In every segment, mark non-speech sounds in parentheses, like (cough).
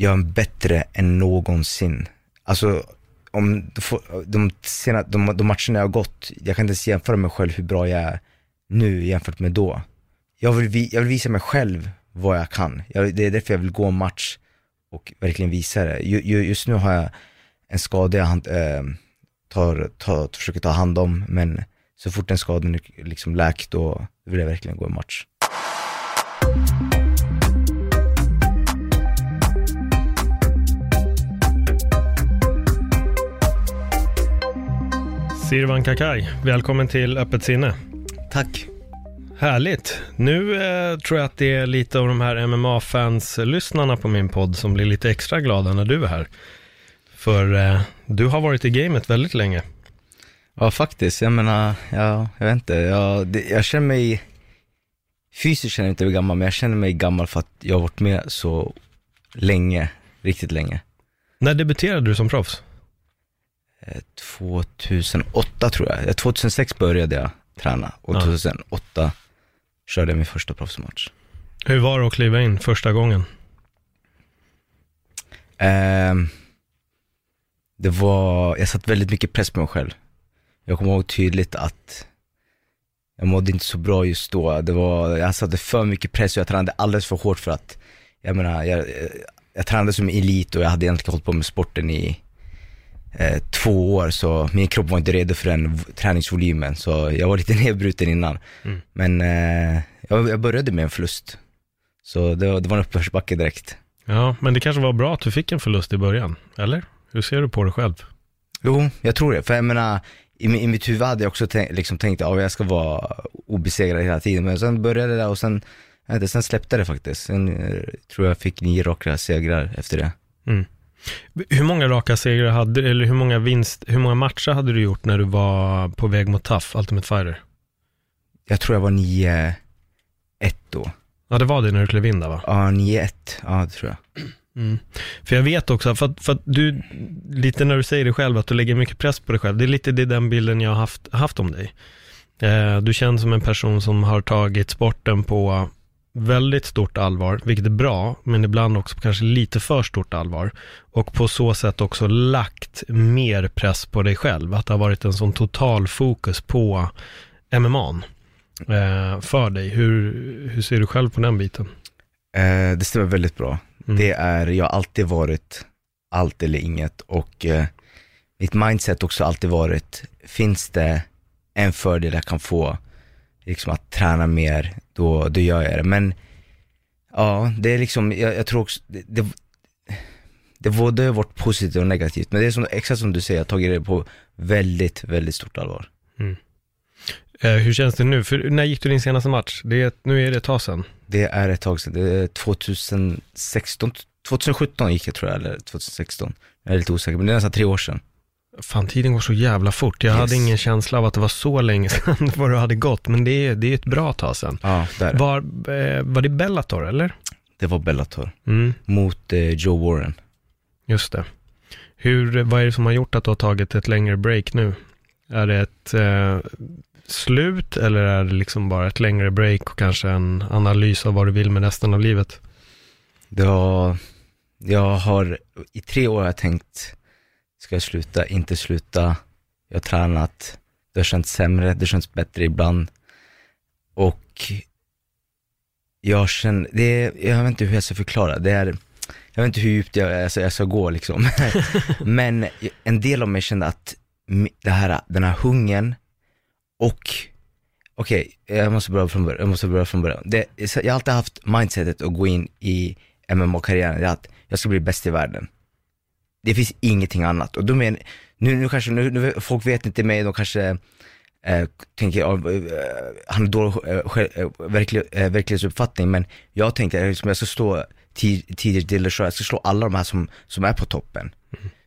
Jag är bättre än någonsin. Alltså, om de, sena, de, de matcherna jag har gått, jag kan inte ens jämföra mig själv hur bra jag är nu jämfört med då. Jag vill, jag vill visa mig själv vad jag kan. Jag, det är därför jag vill gå en match och verkligen visa det. Just nu har jag en skada jag hand, äh, eh, tar, tar, försöker ta hand om, men så fort den skadan är liksom läkt, då vill jag verkligen gå en match. Sirvan Kakai, välkommen till Öppet sinne. Tack. Härligt. Nu eh, tror jag att det är lite av de här MMA-fans-lyssnarna på min podd som blir lite extra glada när du är här. För eh, du har varit i gamet väldigt länge. Ja, faktiskt. Jag menar, ja, jag vet inte. Jag, det, jag känner mig, fysiskt känner jag inte gammal, men jag känner mig gammal för att jag har varit med så länge, riktigt länge. När debuterade du som proffs? 2008 eh, tror jag. 2006 eh, började jag träna och ja. 2008 körde jag min första proffsmatch. Hur var det att kliva in första gången? Eh, det var, jag satt väldigt mycket press på mig själv. Jag kommer ihåg tydligt att jag mådde inte så bra just då. Det var, jag satte för mycket press och jag tränade alldeles för hårt för att, jag menar, jag, jag, jag tränade som elit och jag hade egentligen hållit på med sporten i eh, två år så min kropp var inte redo för den träningsvolymen så jag var lite (laughs) nedbruten innan. Mm. Men eh, jag, jag, började med en förlust. Så det, det var en uppförsbacke direkt. Ja, men det kanske var bra att du fick en förlust i början, eller? Hur ser du på det själv? Jo, jag tror det. För jag menar, i, i mitt huvud hade jag också tänkt, liksom tänkt att ja, jag ska vara obesegrad hela tiden. Men sen började det och sen, inte, sen släppte det faktiskt. Sen eh, tror jag fick nio raka segrar efter det. Mm. Hur många raka segrar hade eller hur många vinst, hur många matcher hade du gjort när du var på väg mot TAF, Ultimate Fighter? Jag tror jag var 9-1 då. Ja, det var det när du klev in där va? Ja, 9-1, ja det tror jag. Mm. För jag vet också, för att, för att du, lite när du säger det själv, att du lägger mycket press på dig själv, det är lite det den bilden jag har haft, haft om dig. Eh, du känns som en person som har tagit sporten på väldigt stort allvar, vilket är bra, men ibland också kanske lite för stort allvar. Och på så sätt också lagt mer press på dig själv, att det har varit en sån total fokus på MMA eh, för dig. Hur, hur ser du själv på den biten? Eh, det stämmer väldigt bra. Mm. Det är, jag har alltid varit allt eller inget och eh, mitt mindset också alltid varit, finns det en fördel jag kan få, liksom att träna mer, då, då gör jag det. Men ja, det är liksom, jag, jag tror också, det, det, det både varit positivt och negativt. Men det är som, exakt som du säger, jag har tagit det på väldigt, väldigt stort allvar. Mm. Eh, hur känns det nu? För när gick du din senaste match? Det är, nu är det ett tag sedan. Det är ett tag sedan, det är 2016, 2017 gick jag tror jag, eller 2016. Jag är lite osäker, men det är nästan tre år sedan. Fan, tiden går så jävla fort. Jag yes. hade ingen känsla av att det var så länge (laughs) sedan vad du hade gått, men det är, det är ett bra tag sedan. Ja, där. Var, eh, var det Bellator, eller? Det var Bellator, mm. mot eh, Joe Warren. Just det. Hur, vad är det som har gjort att du har tagit ett längre break nu? Är det ett eh, slut eller är det liksom bara ett längre break och kanske en analys av vad du vill med resten av livet? Det har, jag har, i tre år har jag tänkt Ska jag sluta, inte sluta? Jag har tränat, det har känts sämre, det känns bättre ibland. Och jag känner, det är, jag vet inte hur jag ska förklara, det är, jag vet inte hur djupt jag, alltså, jag ska gå liksom. (laughs) Men en del av mig kände att det här, den här hungern och, okej, okay, jag måste börja från början, jag måste börja från början. Det, jag har alltid haft mindsetet att gå in i MMA-karriären, att jag ska bli bäst i världen. Det finns ingenting annat. Och då men, nu, nu kanske, nu, nu, folk vet inte mig, de kanske eh, tänker, ja, eh, han har dålig eh, eh, verklig, eh, verklighetsuppfattning, men jag tänkte, liksom, eh, jag ska slå tidigt Dillashaw, jag ska slå alla de här som, som är på toppen.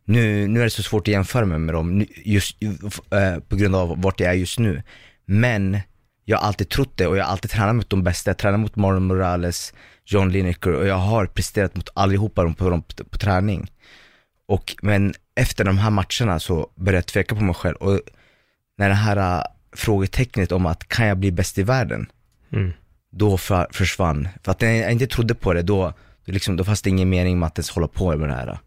Nu, nu är det så svårt att jämföra mig med dem, just eh, på grund av vart jag är just nu. Men jag har alltid trott det och jag har alltid tränat mot de bästa. Jag tränar mot Marlon Morales, John Lineker och jag har presterat mot allihopa dem på, på, på, på träning. Och, men efter de här matcherna så började jag tveka på mig själv och när det här äh, frågetecknet om att kan jag bli bäst i världen? Mm. Då för, försvann. För att när jag inte trodde på det, då, då, liksom, då fanns det ingen mening med att ens hålla på med det här.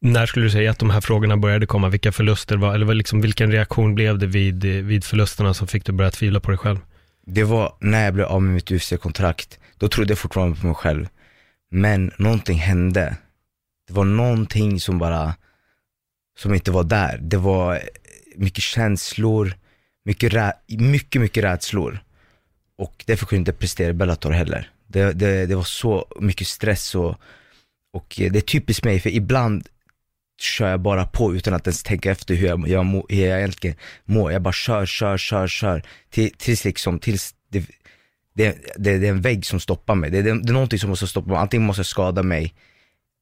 När skulle du säga att de här frågorna började komma? Vilka förluster var, eller liksom, vilken reaktion blev det vid, vid förlusterna som fick dig att börja tvivla på dig själv? Det var när jag blev av med mitt UFC-kontrakt. Då trodde jag fortfarande på mig själv. Men någonting hände. Det var någonting som bara, som inte var där. Det var mycket känslor, mycket, rä mycket, mycket rädslor. Och därför kunde jag inte prestera i Bellator heller. Det, det, det var så mycket stress och, och det är typiskt mig, för ibland kör jag bara på utan att ens tänka efter hur jag, jag, må, hur jag egentligen mår. Jag bara kör, kör, kör, kör. Till, tills liksom, tills det, det, det, det, är en vägg som stoppar mig. Det, det, det är någonting som måste stoppa mig. Antingen måste jag skada mig,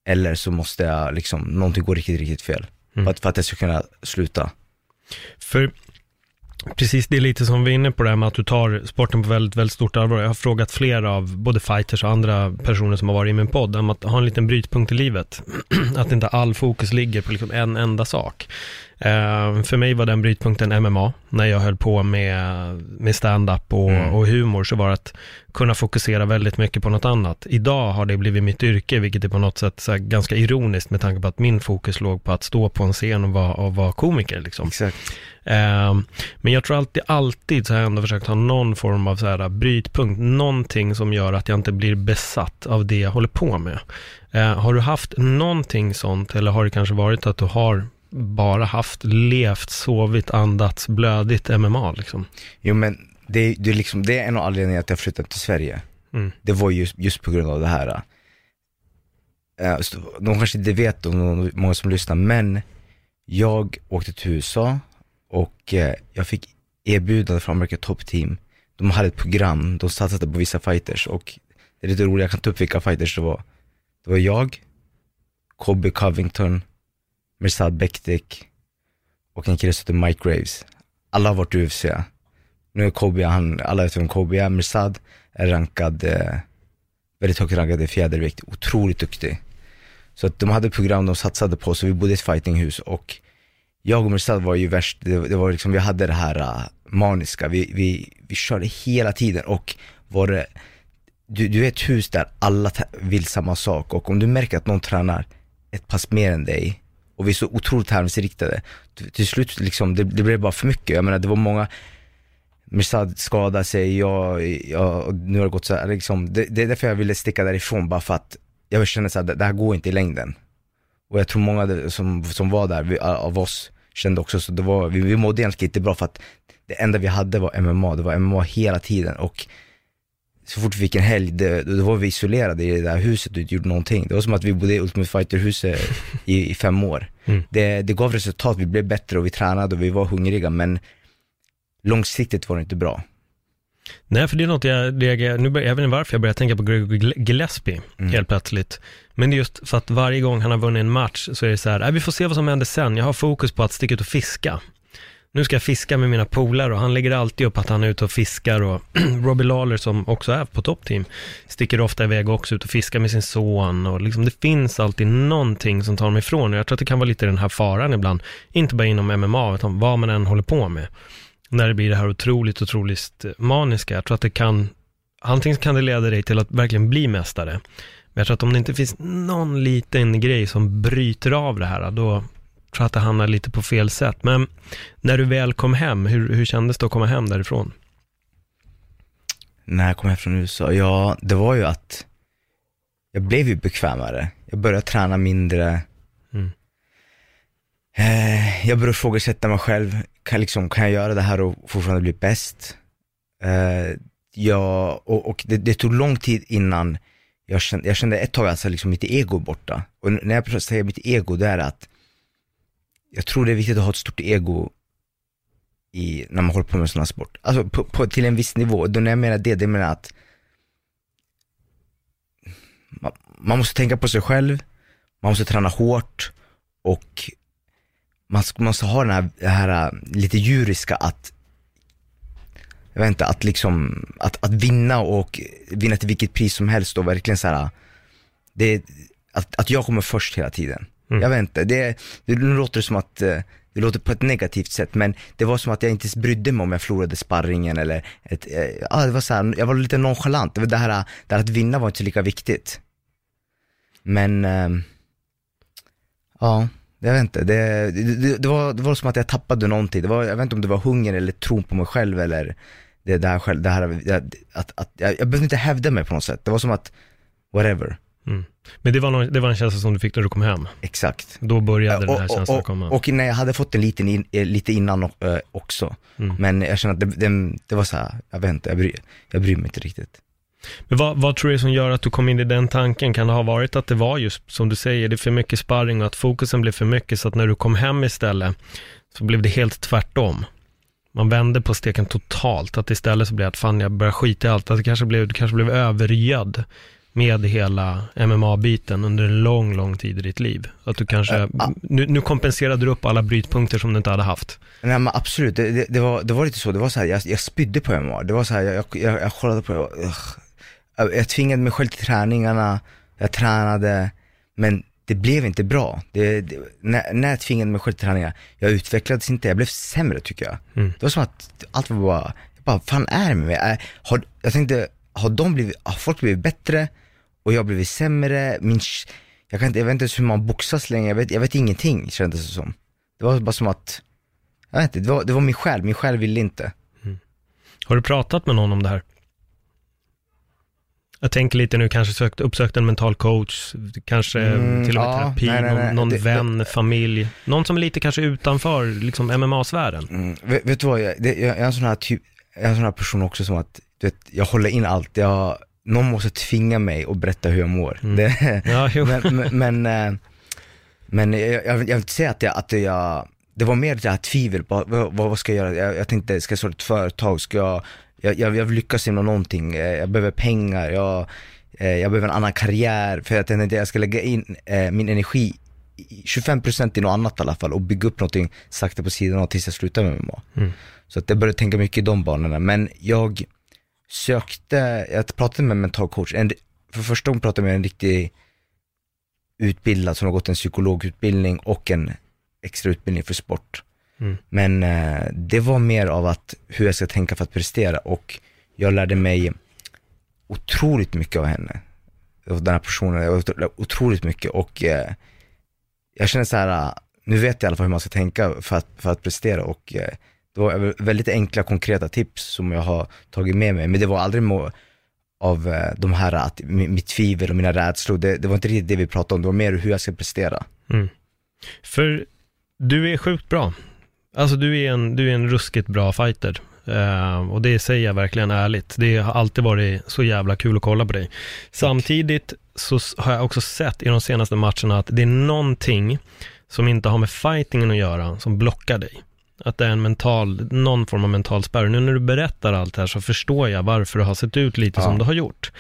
eller så måste jag liksom, någonting går riktigt, riktigt fel. Mm. För, att, för att jag ska kunna sluta. För Precis, det är lite som vi är inne på det här med att du tar sporten på väldigt, väldigt stort allvar. Jag har frågat flera av både fighters och andra personer som har varit i min podd om att ha en liten brytpunkt i livet. (clears throat) att inte all fokus ligger på liksom en enda sak. Uh, för mig var den brytpunkten MMA, när jag höll på med, med stand-up och, mm. och humor, så var det att kunna fokusera väldigt mycket på något annat. Idag har det blivit mitt yrke, vilket är på något sätt så ganska ironiskt med tanke på att min fokus låg på att stå på en scen och vara, och vara komiker. Liksom. Exakt. Uh, men jag tror alltid, alltid så har jag ändå försökt ha någon form av så här brytpunkt, någonting som gör att jag inte blir besatt av det jag håller på med. Uh, har du haft någonting sånt, eller har det kanske varit att du har bara haft, levt, sovit, andats, blödigt MMA liksom. Jo men det, det, är liksom, det är en av anledningarna att jag flyttade till Sverige. Mm. Det var just, just på grund av det här. Uh, de kanske inte vet, de, många som lyssnar, men jag åkte till USA och uh, jag fick erbjudande från America Top Team. De hade ett program, de satsade på vissa fighters och det är lite roligt, jag kan ta upp vilka fighters det var. Det var jag, Kobe Covington, Mirsad Bektik och en kille som heter Mike Graves. Alla har varit i UFC. Nu är Kobe, han, alla vet vem Kobe är. Mirsad är rankad, eh, väldigt högt rankad i fjädervikt, otroligt duktig. Så att de hade program de satsade på, så vi bodde i ett fightinghus och jag och Mirsad var ju värst, det, det, var liksom, vi hade det här uh, maniska, vi, vi, vi körde hela tiden och var det, du, du är ett hus där alla vill samma sak och om du märker att någon tränar ett pass mer än dig, och vi är så otroligt tävlingsinriktade. Till slut liksom, det, det, blev bara för mycket. Jag menar det var många, Mirsad skadade sig, jag, jag, nu har det gått så här, liksom, det, det är därför jag ville sticka därifrån, bara för att jag kände att det här går inte i längden. Och jag tror många som, som var där, vi, av oss, kände också så det var, vi, vi mådde egentligen inte bra för att det enda vi hade var MMA, det var MMA hela tiden och så fort vi fick en helg, det, då var vi isolerade i det där huset och inte gjorde någonting. Det var som att vi bodde i Ultimate Fighter-huset i, i, fem år. Mm. Det, det gav resultat, vi blev bättre och vi tränade och vi var hungriga, men långsiktigt var det inte bra. Nej, för det är något jag reagerar, nu börjar, jag vet inte varför jag börjar tänka på Gregory Gillespie mm. helt plötsligt. Men det är just för att varje gång han har vunnit en match så är det så här, vi får se vad som händer sen, jag har fokus på att sticka ut och fiska nu ska jag fiska med mina polare och han lägger alltid upp att han är ute och fiskar och (clears throat) Robbie Lawler som också är på toppteam sticker ofta iväg också ut och fiskar med sin son och liksom det finns alltid någonting som tar mig ifrån och jag tror att det kan vara lite den här faran ibland, inte bara inom MMA utan vad man än håller på med. När det blir det här otroligt, otroligt eh, maniska, jag tror att det kan, antingen kan det leda dig till att verkligen bli mästare, men jag tror att om det inte finns någon liten grej som bryter av det här, då, tror att det hamnar lite på fel sätt. Men när du väl kom hem, hur, hur kändes det att komma hem därifrån? När jag kom hem från USA? Ja, det var ju att jag blev ju bekvämare. Jag började träna mindre. Mm. Eh, jag började ifrågasätta mig själv. Kan, liksom, kan jag göra det här och fortfarande bli bäst? Eh, ja, och, och det, det, tog lång tid innan jag kände, jag kände ett tag alltså liksom mitt ego borta. Och när jag säger mitt ego, det är att jag tror det är viktigt att ha ett stort ego i, när man håller på med sån här sport. Alltså på, på, till en viss nivå. Då när jag menar det, det menar att man, man måste tänka på sig själv, man måste träna hårt och man måste ha den här, det här äh, lite djuriska att, jag vet inte, att liksom, att, att vinna och vinna till vilket pris som helst och verkligen så här, äh, det, att, att jag kommer först hela tiden. Mm. Jag vet inte, det, det låter det som att eh, det låter på ett negativt sätt, men det var som att jag inte ens brydde mig om jag förlorade sparringen eller ett, eh, ja, det var så här, jag var lite nonchalant. Det, var det, här, det här att vinna var inte lika viktigt. Men, ehm, ja, jag vet inte. Det, det, det, var, det var som att jag tappade någonting. Det var, jag vet inte om det var hunger eller tron på mig själv eller det, det här själv, det här, att, att, jag, jag behövde inte hävda mig på något sätt. Det var som att, whatever, Mm. Men det var, någon, det var en känsla som du fick när du kom hem. exakt. Då började den här och, känslan och, komma. och, när jag hade fått den lite, in, eh, lite innan eh, också. Mm. Men jag känner att det, det, det var så här, jag vet inte, jag bryr, jag bryr mig inte riktigt. Men vad, vad tror du som gör att du kom in i den tanken? Kan det ha varit att det var just, som du säger, det är för mycket sparring och att fokusen blev för mycket så att när du kom hem istället så blev det helt tvärtom. Man vände på steken totalt, att istället så blev det att fan jag börjar skita i allt, att det kanske blev, du kanske blev övergödd med hela MMA-biten under en lång, lång tid i ditt liv. Att du kanske, Äh, ah. nu, nu kompenserade du upp alla brytpunkter som du inte hade haft. Nej men absolut, det, det, det, var, det var lite så, det var så här, jag, jag spydde på MMA. Det var så här, jag, jag, jag kollade på det, och, jag, jag tvingade mig själv till träningarna, jag tränade, men det blev inte bra. Det, det, när, när jag tvingade mig själv till träningar, jag utvecklades inte, jag blev sämre tycker jag. Mm. Det var som att allt var bara, jag bara, fan är det med mig? Har, jag tänkte, har de blivit, har folk blivit bättre och jag har blivit sämre? Min, jag, kan inte, jag vet inte ens hur man boxas längre, jag vet, jag vet ingenting kändes det som. Det var bara som att, jag vet inte, det var, det var min själ, min själ ville inte. Har du pratat med någon om det här? Jag tänker lite nu, kanske sökt, uppsökt en mental coach, kanske Mm, till och med ja, terapi, nej, nej, nej. någon, någon Det- vän, familj, någon som är lite kanske utanför liksom MMA-sfären. Mm, vet, vet du vad, jag, det, jag är en sån här typ, jag är en sån här person också som att, du vet, jag håller in allt, jag, någon måste tvinga mig att berätta hur jag mår. Mm. Det, Ja, (laughs) men, men, men, eh, men jag, jag, vill inte säga att jag, att jag, det var mer det här tvivel på, vad, vad ska jag göra? Jag, jag tänkte, ska jag starta ett företag? Ska jag, jag, jag, jag vill lyckas inom någonting, Eh, jag behöver pengar, jag, eh, jag behöver en annan karriär, för jag tänkte att jag ska lägga in min energi, i- 25% i något annat i alla fall och bygga upp någonting sakta på sidan av tills jag slutar med MMA. Mm. Så att jag började tänka mycket i de banorna, men jag sökte, jag pratade med en mental coach, en, för första gången pratade jag med en riktig utbildad som har gått en psykologutbildning och en extra utbildning för sport. Mm. Men eh, det var mer av att hur jag ska tänka för att prestera och jag lärde mig otroligt mycket av henne. Av den här personen, otroligt mycket och eh, jag känner så här, eh, nu vet jag i alla fall hur man ska tänka för att, för att prestera och eh, det var väldigt enkla konkreta tips som jag har tagit med mig, men det var aldrig av eh, de här, att, mitt tvivel och mina rädslor, det, det var inte riktigt det vi pratade om, det var mer hur jag ska prestera. Mm. För du är sjukt bra. Alltså du är en, du är en ruskigt bra fighter. Uh, och det säger jag verkligen ärligt. Det har alltid varit så jävla kul att kolla på dig. Samtidigt så har jag också sett i de senaste matcherna att det är någonting som inte har med fightingen att göra som blockar dig. Att det är en mental, någon form av mental spärr. Nu när du berättar allt det här så förstår jag varför det har sett ut lite Ja. som det har gjort.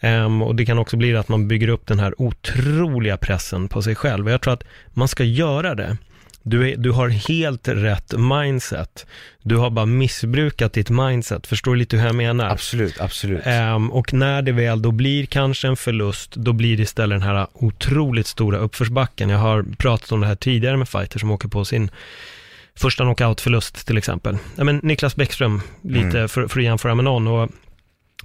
Ehm, och det kan också bli att man bygger upp den här otroliga pressen på sig själv. Och jag tror att man ska göra det. Du, är, du har helt rätt mindset. Du har bara missbrukat ditt mindset. Förstår du lite hur jag menar? Absolut, absolut. Ehm, och när det väl då blir kanske en förlust, då blir det istället den här otroligt stora uppförsbacken. Jag har pratat om det här tidigare med fighters som åker på sin första knockoutförlust till exempel. Ja, men Niklas Bäckström, lite för, för att jämföra med någon. Och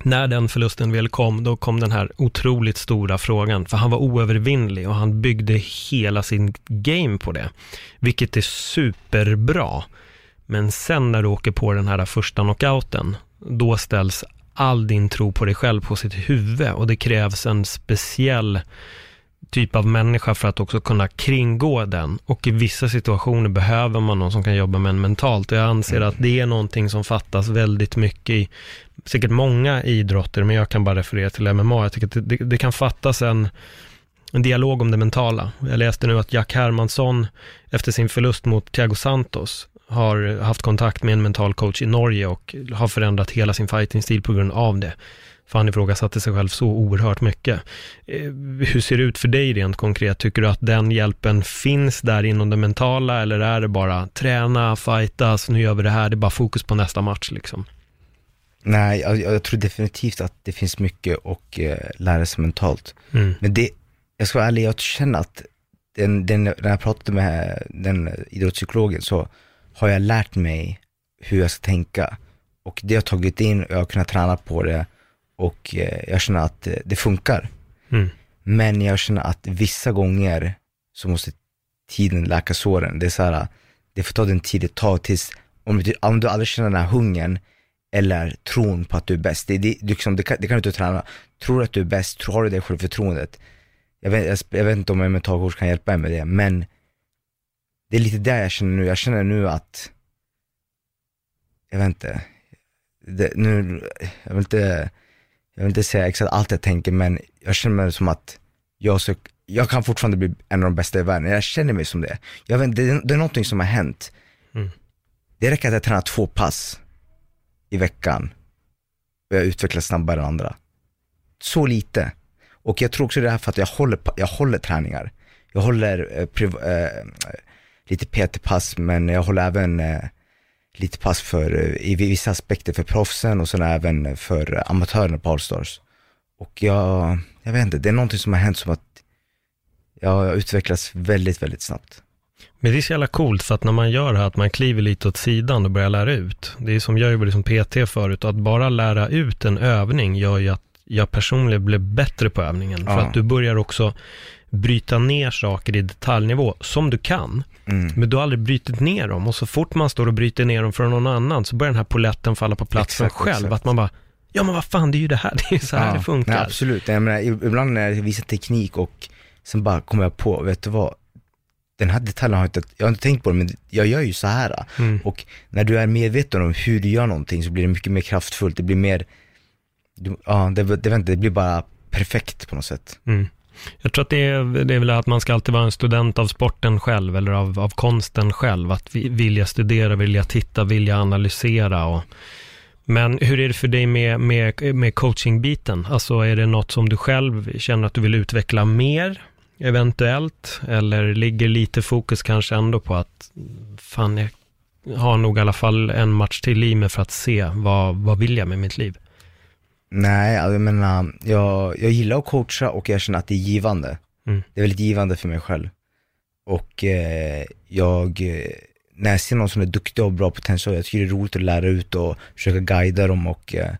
när den förlusten väl kom, då kom den här otroligt stora frågan. För han var oövervinnlig och han byggde hela sin game på det. Vilket är superbra. Men sen när du åker på den här första knockouten, då ställs all din tro på dig själv på sitt huvud och det krävs en speciell typ av människa för att också kunna kringgå den. Och i vissa situationer behöver man någon som kan jobba med en mentalt. Och jag anser att det är någonting som fattas väldigt mycket i säkert många idrotter, men jag kan bara referera till MMA. Jag tycker att det, det, det kan fattas en, en dialog om det mentala. Jag läste nu att Jack Hermansson efter sin förlust mot Thiago Santos har haft kontakt med en mental coach i Norge och har förändrat hela sin fighting-stil på grund av det. För han ifrågasatte sig själv så oerhört mycket. Eh, hur ser det ut för dig rent konkret? Tycker du att den hjälpen finns där inom det mentala eller är det bara träna, fightas, nu gör vi det här, det är bara fokus på nästa match liksom? Nej, jag, jag tror definitivt att det finns mycket att eh, lära sig mentalt. Mm. Men det, jag ska vara ärlig, jag känner att den, den, när jag pratade med den idrottspsykologen så har jag lärt mig hur jag ska tänka. Och det har jag tagit in och jag har kunnat träna på det och eh, jag känner att eh, det funkar. Mm. Men jag känner att vissa gånger så måste tiden läka såren. Det är så här, det får ta den tid det tar tills, om du, om du aldrig känner den här hungern eller tron på att du är bäst, det, det, liksom, det, kan, det kan du inte träna. Tror du att du är bäst, tror, har du det självförtroendet? Jag vet, jag, jag vet inte om en mentalcoach kan hjälpa mig med det, men det är lite det jag känner nu. Jag känner nu att, jag vet inte, det, nu, jag vill inte, jag vill inte säga exakt allt jag tänker, men jag känner mig som att jag, så, jag kan fortfarande bli en av de bästa i världen. Jag känner mig som det. Jag vet, det, det är någonting som har hänt. Mm. Det räcker att jag tränar två pass i veckan och jag utvecklas snabbare än andra. Så lite. Och jag tror också det är för att jag håller, jag håller träningar. Jag håller eh, priv, eh, lite PT-pass, men jag håller även eh, lite pass för, eh, i vissa aspekter för proffsen och sen även för amatörerna på Allstars. Och jag, jag vet inte, det är någonting som har hänt som att jag har utvecklats väldigt, väldigt snabbt. Men det är så jävla coolt för att när man gör det här, att man kliver lite åt sidan och börjar lära ut. Det är som jag jobbade som PT förut och att bara lära ut en övning gör ju att jag personligen blev bättre på övningen. För Ja. att du börjar också bryta ner saker i detaljnivå, som du kan. Mm. Men du har aldrig brutit ner dem och så fort man står och bryter ner dem från någon annan så börjar den här poletten falla på plats Exakt, själv. exakt. Att man bara, ja men vad fan det är ju det här, (laughs) det är så här det funkar. Nej, absolut. Jag menar, ibland när jag visar teknik och sen bara kommer jag på, vet du vad? Den här detaljen har jag inte, jag har inte tänkt på det, men jag gör ju så här. Mm. Och när du är medveten om hur du gör någonting så blir det mycket mer kraftfullt, det blir mer, ja, det, det, det blir bara perfekt på något sätt. Mm. Jag tror att det är, det är väl att man ska alltid vara en student av sporten själv, eller av, av konsten själv. Att vilja studera, vilja titta, vilja analysera. Och, men hur är det för dig med, med, med coachingbiten? Alltså är det något som du själv känner att du vill utveckla mer, eventuellt? Eller ligger lite fokus kanske ändå på att, fan, jag har nog i alla fall en match till i mig för att se vad, vad vill jag med mitt liv? Nej, alltså, jag menar, jag, jag gillar att coacha och jag känner att det är givande. Mm. Det är väldigt givande för mig själv. Och eh, jag, eh, när jag ser någon som är duktig och bra potential, jag tycker det är roligt att lära ut och försöka guida dem och eh,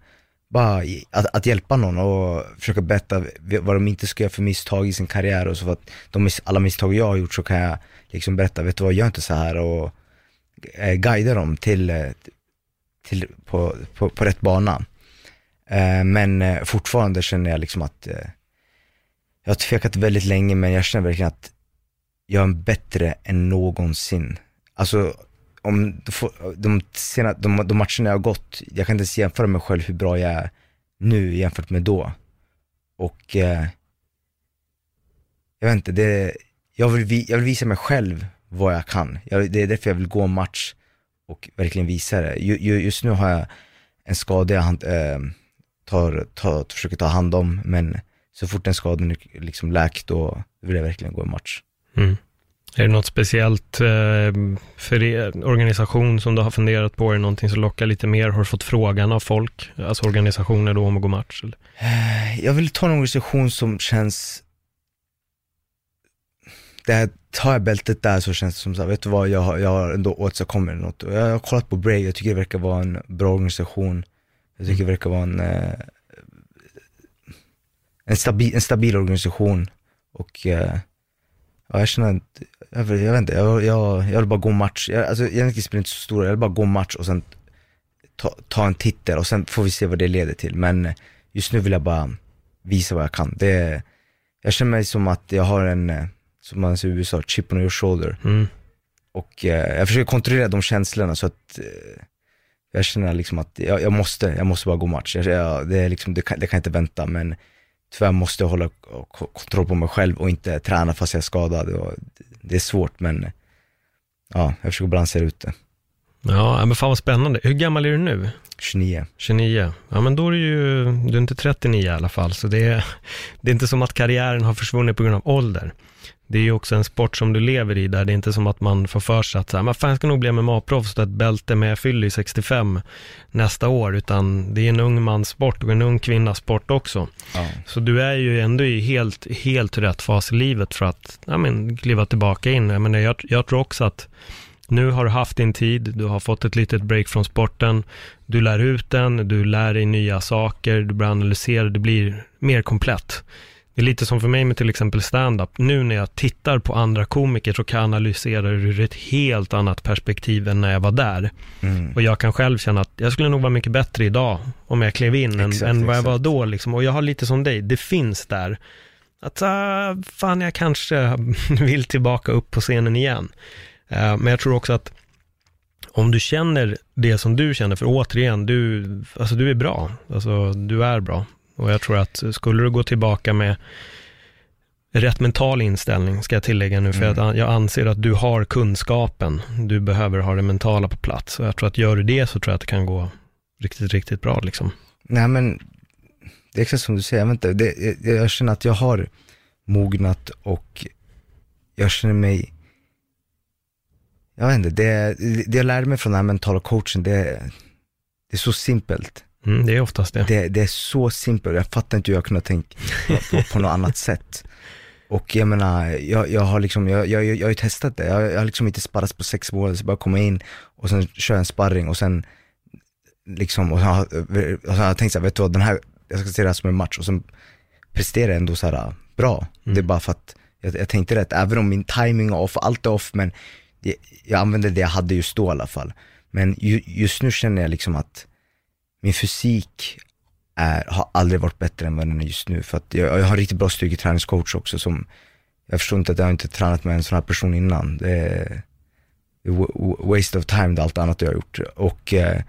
bara att, att hjälpa någon och försöka berätta vad de inte ska göra för misstag i sin karriär och så för att de, alla misstag jag har gjort så kan jag liksom berätta, vet du vad, gör inte så här och eh, guida dem till, eh, till på, på, på rätt bana. Eh, men eh, fortfarande känner jag liksom att eh, jag har tvekat väldigt länge men jag känner verkligen att jag är bättre än någonsin. Alltså om de, sena, de, de matcherna jag har gått, jag kan inte ens jämföra mig själv hur bra jag är nu jämfört med då. Och eh, jag vet inte, det, jag, vill, jag vill visa mig själv vad jag kan. Jag, det är därför jag vill gå en match och verkligen visa det. Ju, just nu har jag en skada jag hand, eh, tar, tar, försöker ta hand om, men så fort den skadan är liksom läkt, då vill jag verkligen gå en match. Mm. Är det något speciellt eh, för er organisation som du har funderat på? Är det någonting som lockar lite mer? Har du fått frågan av folk, alltså organisationer då om att gå match? Eller? Jag vill ta en organisation som känns, där tar jag bältet där så känns det som så här, vet du vad, jag har, jag har ändå åstadkommit något. Jag har kollat på Brave, jag tycker det verkar vara en bra organisation. Jag tycker det verkar vara en, eh, en, stabil, en stabil organisation. Och eh, ja, jag känner att, jag, vet- jag vet inte, jag, jag, jag vill bara gå match. Jag, alltså egentligen spelar inte så stor jag vill bara gå match och sen ta, ta en titel och sen får vi se vad det leder till. Men just nu vill jag bara visa vad jag kan. Det, jag känner mig som att jag har en, som man säger i USA, chip on your shoulder. Mm. Och eh, jag försöker kontrollera de känslorna så att eh, jag känner liksom att jag, jag måste, jag måste bara gå match. Jag, jag, det, är liksom, det, kan, det kan inte vänta men tyvärr måste jag hålla kontroll på mig själv och inte träna fast jag är skadad. Och det, det är svårt men ja, jag försöker balansera ut det. Ja, men fan vad spännande. Hur gammal är du nu? 29. 29. Ja, men då är du ju, du är inte 39 i alla fall, så det är, (laughs) det är inte som att karriären har försvunnit på grund av ålder. Det är ju också en sport som du lever i, där det är inte som att man får för sig att så här, men fan ska nog bli MMA-proffs och ett bälte med fyll i 65 nästa år, utan det är en ung mans sport och en ung kvinnas sport också. Ja. Så du är ju ändå i helt, helt rätt fas i livet för att ja, men, kliva tillbaka in. Jag, menar, jag, jag tror också att nu har du haft din tid, du har fått ett litet break från sporten, du lär ut den, du lär dig nya saker, du börjar analysera, det blir mer komplett. Det är lite som för mig med till exempel stand-up. Nu när jag tittar på andra komiker så kan jag analysera det ur ett helt annat perspektiv än när jag var där. Mm. Och jag kan själv känna att jag skulle nog vara mycket bättre idag om jag klev in än, Exakt, än vad jag var då. Liksom. Och jag har lite som dig, det finns där. Att ah, fan, jag kanske (laughs) vill tillbaka upp på scenen igen. Eh, men jag tror också att om du känner det som du känner, för återigen, du, alltså du är bra. Alltså du är bra. Och jag tror att skulle du gå tillbaka med rätt mental inställning, ska jag tillägga nu, för Mm. att jag anser att du har kunskapen. Du behöver ha det mentala på plats. Och jag tror att gör du det så tror jag att det kan gå riktigt, riktigt bra liksom. Nej men, det är exakt som du säger, jag, inte, det, jag, jag känner att jag har mognat och jag känner mig, jag vet inte, det, det jag lärde mig från den här mentala coachen, det, det är så simpelt. Mm, det är oftast det. Det, det är så simpelt, jag fattar inte hur jag kunde tänka på, på, på något annat (laughs) sätt. Och jag menar, jag, jag har liksom, jag, jag, jag har ju testat det, jag, jag har liksom inte sparrat på sex månader, så bara komma in och sen köra en sparring och sen liksom, och sen, har- och sen har jag tänkt så här, vet du vad, den här, jag ska se det här som en match och sen presterar jag ändå så här bra. Mm. Det är bara för att jag, jag tänkte rätt, även om min timing är off, allt är off, men jag, jag använde det jag hade just då i alla fall. Men ju, just nu känner jag liksom att min fysik är, har aldrig varit bättre än vad den är just nu. För att jag, jag har en riktigt bra styrketräningscoach också som, jag förstår inte att jag har inte tränat med en sån här person innan. Det är, det är waste of time, det är allt annat jag har gjort. Och eh,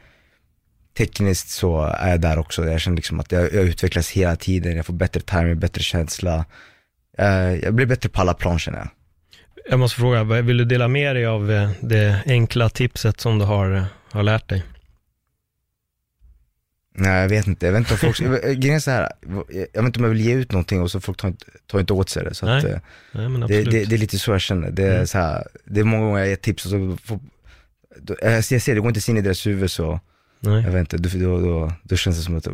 tekniskt så är jag där också. Jag känner liksom att jag, jag utvecklas hela tiden, jag får bättre timing, bättre känsla. Eh, jag blir bättre på alla plan känner jag. Jag måste fråga, vill du dela med dig av eh, det enkla tipset som du har, eh, har lärt dig? Nej jag vet inte, jag vet inte om folk, (laughs) grejen är så här, jag vet inte om jag vill ge ut någonting och så folk tar inte, tar inte åt sig det. Så att, Nej, eh, Nej, men det, det, det är lite så jag känner. Det är Mm. så här, det är många gånger jag ger tips och så får, då, jag, jag ser, det går inte in i deras huvud så, Nej. jag vet inte, då, då, då, då känns det som ett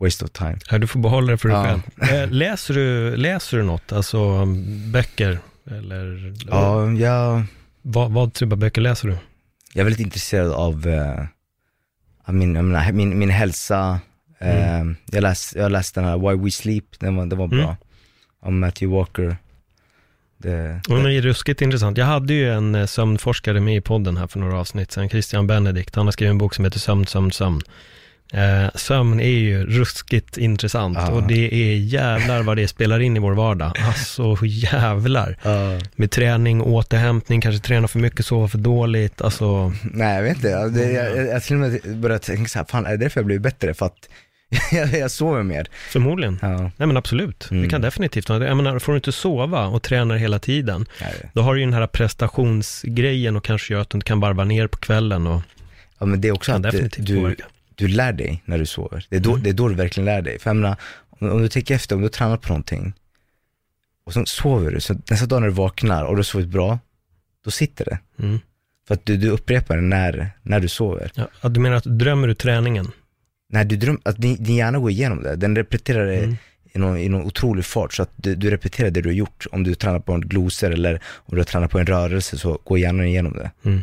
waste of time. Ja, du får behålla det för dig Ja. själv. (laughs) Eh, Läser du, läser du något? Alltså um, böcker? Eller Ja, jag, vad, vad typ av böcker läser du? jag är väldigt intresserad av, eh, av min, jag menar, min, min hälsa. Eh, jag, läs, jag läste den här Why We Sleep, den var, den var bra. Mm. Om Matthew Walker. Det, Hon är ruskigt intressant. Jag hade ju en eh, sömnforskare med i podden här för några avsnitt sedan, Christian Benedikt. Han har skrivit en bok som heter Sömn, sömn, sömn. Eh, sömn är ju ruskigt intressant Ja. och det är jävlar vad det spelar in i vår vardag. Alltså jävlar. Ja. Med träning, återhämtning, kanske träna för mycket, sova för dåligt. Alltså, Nej jag vet inte, jag, det, jag, jag, jag till och med började tänka så här, fan är det därför jag blivit bättre? För att (laughs) jag, jag sover mer. förmodligen. Ja. Nej men absolut, det Mm. kan definitivt vara det. Jag menar, får du inte sova och tränar hela tiden, Nej. då har du ju den här prestationsgrejen och kanske gör att du inte kan varva ner på kvällen och Ja men det är också att definitivt du, påverka. Du lär dig när du sover. Det är då, Mm. det är då du verkligen lär dig. För jag menar, om, om du tänker efter, om du tränar på någonting och sen sover du, så nästa dag när du vaknar och du har sovit bra, då sitter det. Mm. För att du, du upprepar det när, när du sover. Ja, du menar att drömmer du träningen? När du dröm, att din, din hjärna går igenom det, den repeterar det Mm. i, någon, i någon otrolig fart. Så att du, du repeterar det du har gjort. Om du tränar på en glosor eller om du har tränat på en rörelse så går hjärnan igenom det. Mm.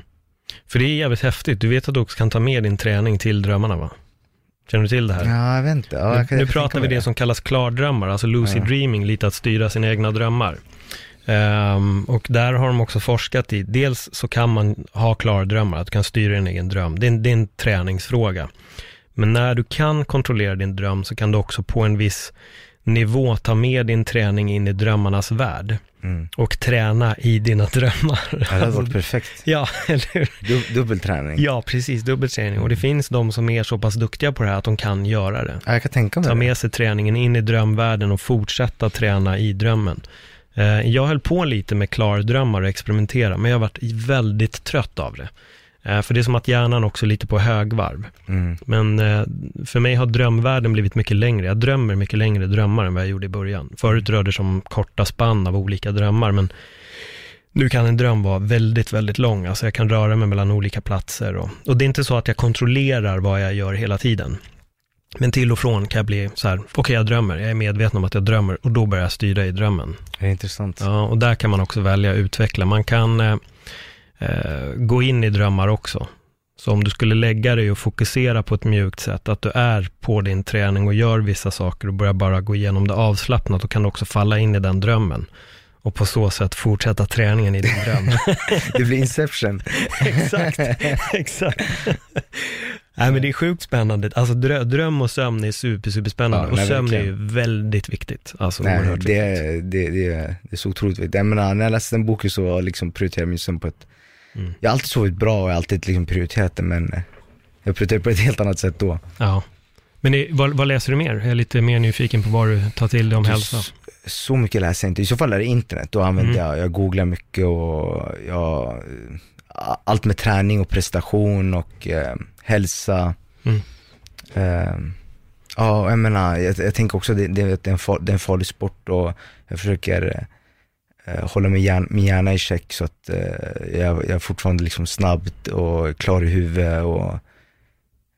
För det är jävligt häftigt. Du vet att du också kan ta med din träning till drömmarna va? Känner du till det här? Ja, jag vet inte. Ja, nu nu pratar vi mig det som kallas klardrömmar, alltså lucid Ja. dreaming, lite att styra sina egna drömmar. Ehm, och där har de också forskat i, dels så kan man ha klardrömmar, att du kan styra din egen dröm. Det är, en- det är en träningsfråga. Men när du kan kontrollera din dröm så kan du också på en viss nivå ta med din träning in i drömmarnas värld Mm. och träna i dina drömmar. Ja, det hade varit perfekt. ja, eller hur? Du, dubbelträning. Ja, precis, dubbelträning. Och det finns de som är så pass duktiga på det här att de kan göra det. Ja, jag kan tänka mig Ta med sig träningen in i drömvärlden och fortsätta träna i drömmen. Eh, Jag höll på lite med klardrömmar och experimentera, men jag har varit väldigt trött av det. Eh, för det är som att hjärnan också är lite på högvarv. Mm. Men eh, för mig har drömvärlden blivit mycket längre. Jag drömmer mycket längre drömmar än vad jag gjorde i början. Förut rörde det sig om korta spann av olika drömmar, men nu kan en dröm vara väldigt, väldigt lång. Alltså jag kan röra mig mellan olika platser och, och det är inte så att jag kontrollerar vad jag gör hela tiden. Men till och från kan jag bli så här, okej okay, jag drömmer, jag är medveten om att jag drömmer och då börjar jag styra i drömmen. Det är intressant. Ja, och där kan man också välja att utveckla. Man kan eh, gå in i drömmar också. Så om du skulle lägga dig och fokusera på ett mjukt sätt, att du är på din träning och gör vissa saker och börjar bara gå igenom det avslappnat, då kan du också falla in i den drömmen. Och på så sätt fortsätta träningen i din dröm. (laughs) det blir inception. (laughs) exakt, exakt. (laughs) Nej men det är sjukt spännande. Alltså drö dröm och sömn är super, super spännande. Ja, och sömn verkligen. är ju väldigt viktigt. Alltså Nej, oerhört det, viktigt. det, det, det är så otroligt viktigt. Jag menar, när jag läste den boken så liksom prioriterade jag min sömn på ett, Mm. jag har alltid sovit bra och jag har alltid liksom prioriterat det men jag prioriterar på ett helt annat sätt då. Ja. Men det, vad, vad läser du mer? Jag är lite mer nyfiken på vad du tar till dig om hälsa. Så, mycket läser jag inte. I så fall är det internet. Då använder Mm. jag, jag googlar mycket och jag, allt med träning och prestation och eh, hälsa. Mm. Eh, ja, jag menar, jag, jag tänker också det, det, det, är en far, det är en farlig sport och jag försöker eh, hålla min, hjärn, min hjärna i check så att eh, jag, jag är fortfarande liksom snabbt och klar i huvudet och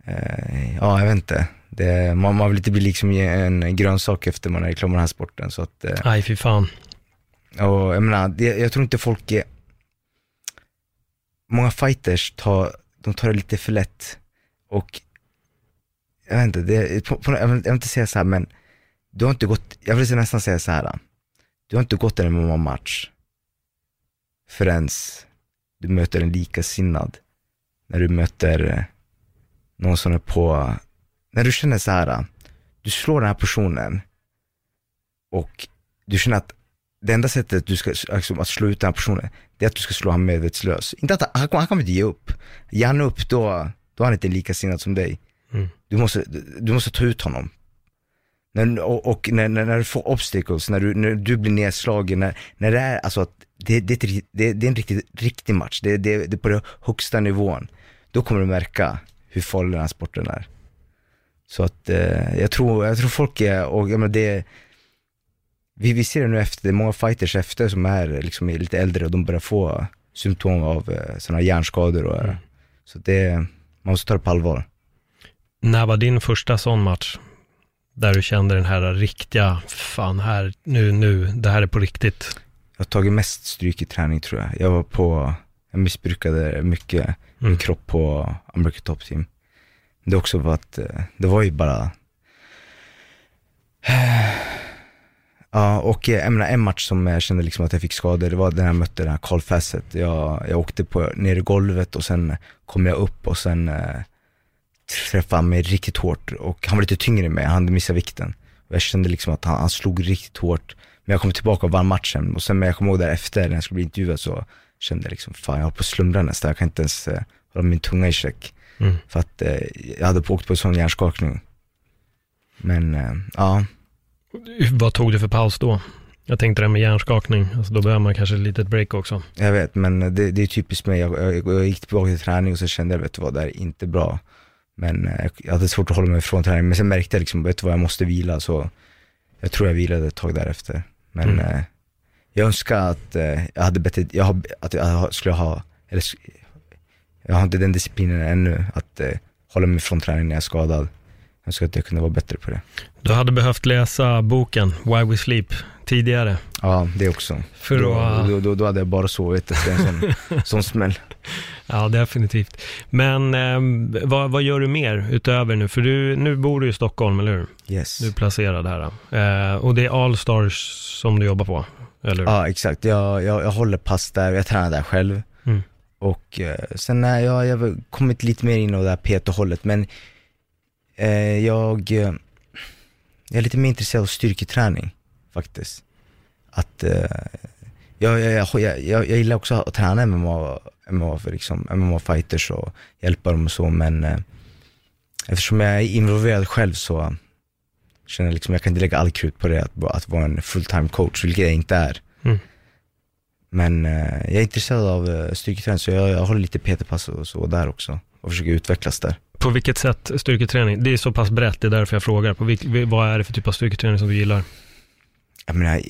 eh, ja, jag vet inte. Det, man, man vill inte bli liksom en grönsak efter man är klar med den här sporten. Så att, eh, Nej, fy fan. och jag menar, det, jag tror inte folk är, många fighters tar, de tar det lite för lätt. Och jag vet inte, det, på, på, jag, vill, jag vill inte säga så här men du har inte gått, jag vill nästan säga så här. Du har inte gått en MMA-match förrän du möter en likasinnad. När du möter eh, någon som är på, när du känner så här, du slår den här personen och du känner att det enda sättet du ska, liksom, att slå ut den här personen, det är att du ska slå honom medvetslös. Inte att han, han kommer inte ge upp. Ger han upp, då, då är han inte likasinnad som dig. Mm. Du, måste, du måste ta ut honom. När, och och när, när, när du får obstacles, när du, när du blir nedslagen, när, när det är, alltså, att det, det, det, det är en riktig, riktig match, det, det, det är på den högsta nivån. Då kommer du märka hur farlig den här sporten är. Så att eh, jag, tror, jag tror folk är, och jag menar, det, vi, vi ser det nu efter, det är många fighters efter som är liksom lite äldre och de börjar få symptom av eh, sådana hjärnskador och Mm. så det, man måste ta det på allvar. När var din första sån match? Där du kände den här riktiga, fan här, nu, nu, det här är på riktigt. Jag har tagit mest stryk i träning tror jag. Jag var på, jag missbrukade mycket min Mm. kropp på American Top Team. Det är också för att, eh, det var ju bara (sighs) Ja, och jag menar, en match som jag kände liksom att jag fick skador, det var när jag mötte den här Carl Fassett. Jag, jag åkte på, ner i golvet och sen kom jag upp och sen eh, träffade han mig riktigt hårt. Och han var lite tyngre än mig, han hade missat vikten. Och jag kände liksom att han, han slog riktigt hårt. Men jag kom tillbaka och vann matchen. Och sen, men jag kommer ihåg därefter när jag skulle bli intervjuad så kände jag liksom, fan jag håller på att slumra nästan. Jag kan inte ens eh, hålla min tunga i check. Mm. För att eh, jag hade åkt på en sån hjärnskakning. Men eh, ja, Vad tog du för paus då? Jag tänkte det här med hjärnskakning, alltså då behöver man kanske ett litet break också. jag vet men det, det är typiskt mig. Jag, jag, jag gick tillbaka till träning och så kände jag, vet du vad, det här är inte bra. Men eh, jag hade svårt att hålla mig ifrån träning. Men sen märkte jag liksom, vet du vad, jag måste vila. Så jag tror jag vilade ett tag därefter. Men Mm. eh, jag önskar att eh, jag hade bättre, jag har, att jag skulle ha, eller jag har inte den disciplinen ännu, att eh, hålla mig ifrån träning när jag är skadad. Jag önskar att jag kunde vara bättre på det. Du hade behövt läsa boken Why We Sleep tidigare. Ja, det också. För då, då, då, då hade jag bara sovit efter en sån, sån smäll. ja, definitivt. Men ehm, vad, vad gör du mer utöver nu? För du, nu bor du i Stockholm, eller hur? Yes. Du är placerad här. Eh, och det är Allstars som du jobbar på, eller hur? Ja, exakt. Jag, jag, jag håller pass där, jag tränar där själv. Mm. Och eh, sen när jag, jag har kommit lite mer in i det här PT-hållet, men eh, jag, eh, jag är lite mer intresserad av styrketräning faktiskt. Att eh, jag, jag, jag, jag, jag gillar också att träna MMA, MMA för liksom, MMA-fighters och hjälpa dem och så, men eh, eftersom jag är involverad själv så känner jag liksom, jag kan inte lägga all krut på det, att, att vara en fulltime coach, vilket jag inte är. Mm. Men eh, jag är intresserad av eh, styrketräning så jag, jag håller lite PT-pass och så där också och försöker utvecklas där. På vilket sätt styrketräning? Det är så pass brett, det är därför jag frågar. På vilk, vad är det för typ av styrketräning som du gillar? Jag menar,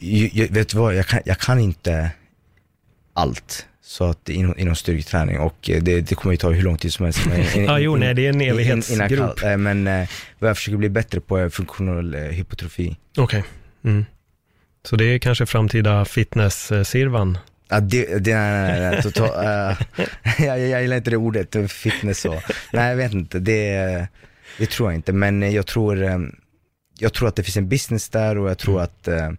jag, jag, vet du vad, jag kan, jag kan inte allt så att inom, inom styrketräning och eh, det, det kommer ju ta hur lång tid som helst. In, (laughs) ja, jo, nej, det är en evighetsgrop. In, men eh, vad jag försöker bli bättre på är funktionell eh, hypotrofi. Okej. Okay. Mm. Så det är kanske framtida fitness-sirvan? Ja, det, det nej, nej, total, uh, (laughs) jag, jag gillar inte det ordet, fitness och, nej jag vet inte, det, det tror jag inte, men jag tror, jag tror att det finns en business där och jag tror mm. att uh,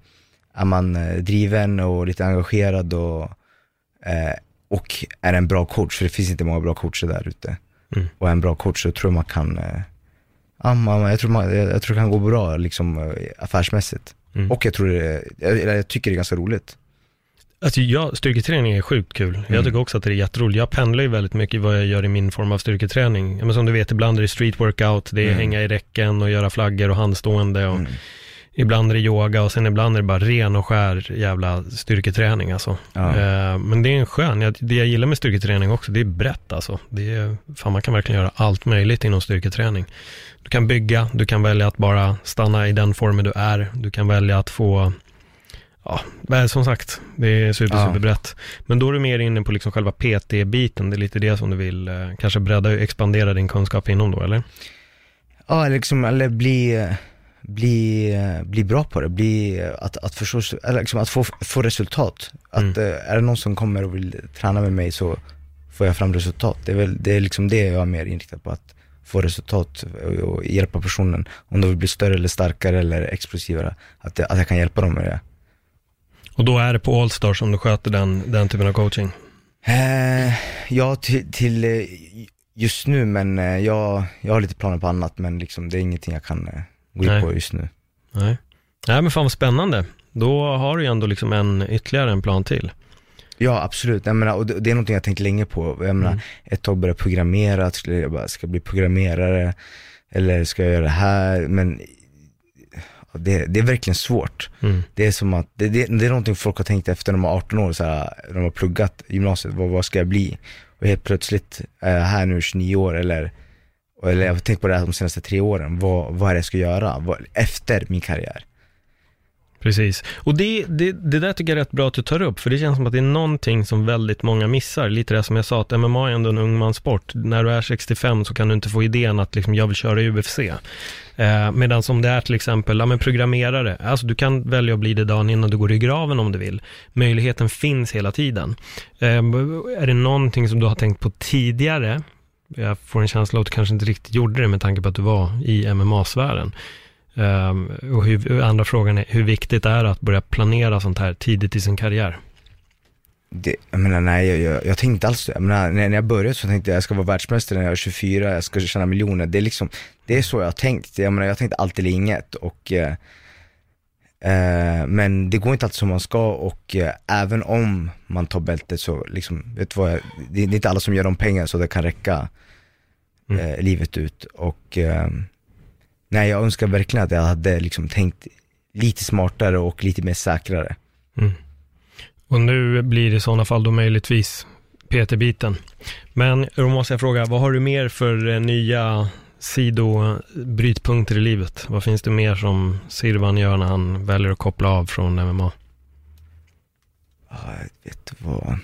är man driven och lite engagerad och Eh, och är en bra coach, för det finns inte många bra coacher där ute. Mm. Och är en bra coach så tror jag man kan, eh, man, jag, tror man, jag, tror det kan gå bra liksom eh, affärsmässigt. Mm. Och jag tror det, jag, jag tycker det är ganska roligt. Alltså jag, styrketräning är sjukt kul. Jag mm. tycker också att det är jätteroligt. Jag pendlar ju väldigt mycket i vad jag gör i min form av styrketräning. Men som du vet, ibland är det street workout, det är mm. hänga i räcken och göra flaggor och handstående och mm. Ibland är det yoga och sen ibland är det bara ren och skär jävla styrketräning alltså. Ja. Eh, men det är en skön, det jag gillar med styrketräning också, det är brett alltså. Det är, fan man kan verkligen göra allt möjligt inom styrketräning. Du kan bygga, du kan välja att bara stanna i den formen du är. Du kan välja att få, ja, som sagt, det är super, ja. super brett. Men då är du mer inne på liksom själva PT-biten, det är lite det som du vill eh, kanske bredda, expandera din kunskap inom då, eller? Ja, liksom, eller bli bli, bli bra på det, bli, att, att, förstå, eller liksom att få, få resultat. Att mm. Eh, är det någon som kommer och vill träna med mig så får jag fram resultat. Det är, väl, det är liksom det jag är mer inriktad på, att få resultat och hjälpa personen. Om de vill bli större eller starkare eller explosivare, att, att jag kan hjälpa dem med det. Och då är det på Allstar som du sköter den, den typen av coaching? Eh, ja, till, till, eh, just nu, men eh, jag, jag har lite planer på annat, men liksom, det är ingenting jag kan gå in på just nu. Nej. Nej, men fan vad spännande. Då har du ju ändå liksom en, ytterligare en plan till. Ja, absolut. Jag menar, och det, det är någonting jag tänkt länge på. Jag menar, mm. ett tag börja programmera, skulle jag bara, ska jag bli programmerare? Eller ska jag göra det här? Men det, det är verkligen svårt. Mm. Det är som att, det, det, det, är någonting folk har tänkt efter när de är 18 år, så här, när de har pluggat gymnasiet, vad, vad ska jag bli? Och helt plötsligt är jag här nu 29 år eller eller jag har tänkt på det här de senaste tre åren, vad, vad är det jag ska göra vad, efter min karriär? Precis, och det, det, det där tycker jag är rätt bra att du tar upp, för det känns som att det är någonting som väldigt många missar. Lite det som jag sa, att MMA är ändå en ungmanssport. När du är 65 så kan du inte få idén att liksom, jag vill köra i UFC. Eh, Medan om det är till exempel, ja men programmerare, alltså du kan välja att bli det dagen innan du går i graven om du vill. Möjligheten finns hela tiden. Eh, är det någonting som du har tänkt på tidigare, jag får en känsla av att du kanske inte riktigt gjorde det med tanke på att du var i MMA-sfären. Eh, och hur, andra frågan är, hur viktigt är det att börja planera sånt här tidigt i sin karriär? Det, jag menar nej, jag, jag, jag tänkte alls jag menar, när, när jag började så tänkte jag jag ska vara världsmästare när jag är 24, jag ska tjäna miljoner. Det är liksom, det är så jag har tänkt. Jag menar, jag tänkte allt eller inget och eh, eh, men det går inte alltid som man ska och eh, även om man tar bältet så liksom, vet du vad, jag, det, det, är inte alla som gör de pengar så det kan räcka mm. Eh, livet ut och eh, nej jag önskar verkligen att jag hade liksom tänkt lite smartare och lite mer säkrare. Mm. Och nu blir det i sådana fall då möjligtvis PT-biten. Men då måste jag fråga, vad har du mer för eh, nya sidobrytpunkter i livet? Vad finns det mer som Sirvan gör när han väljer att koppla av från MMA? Ja, jag vet vad.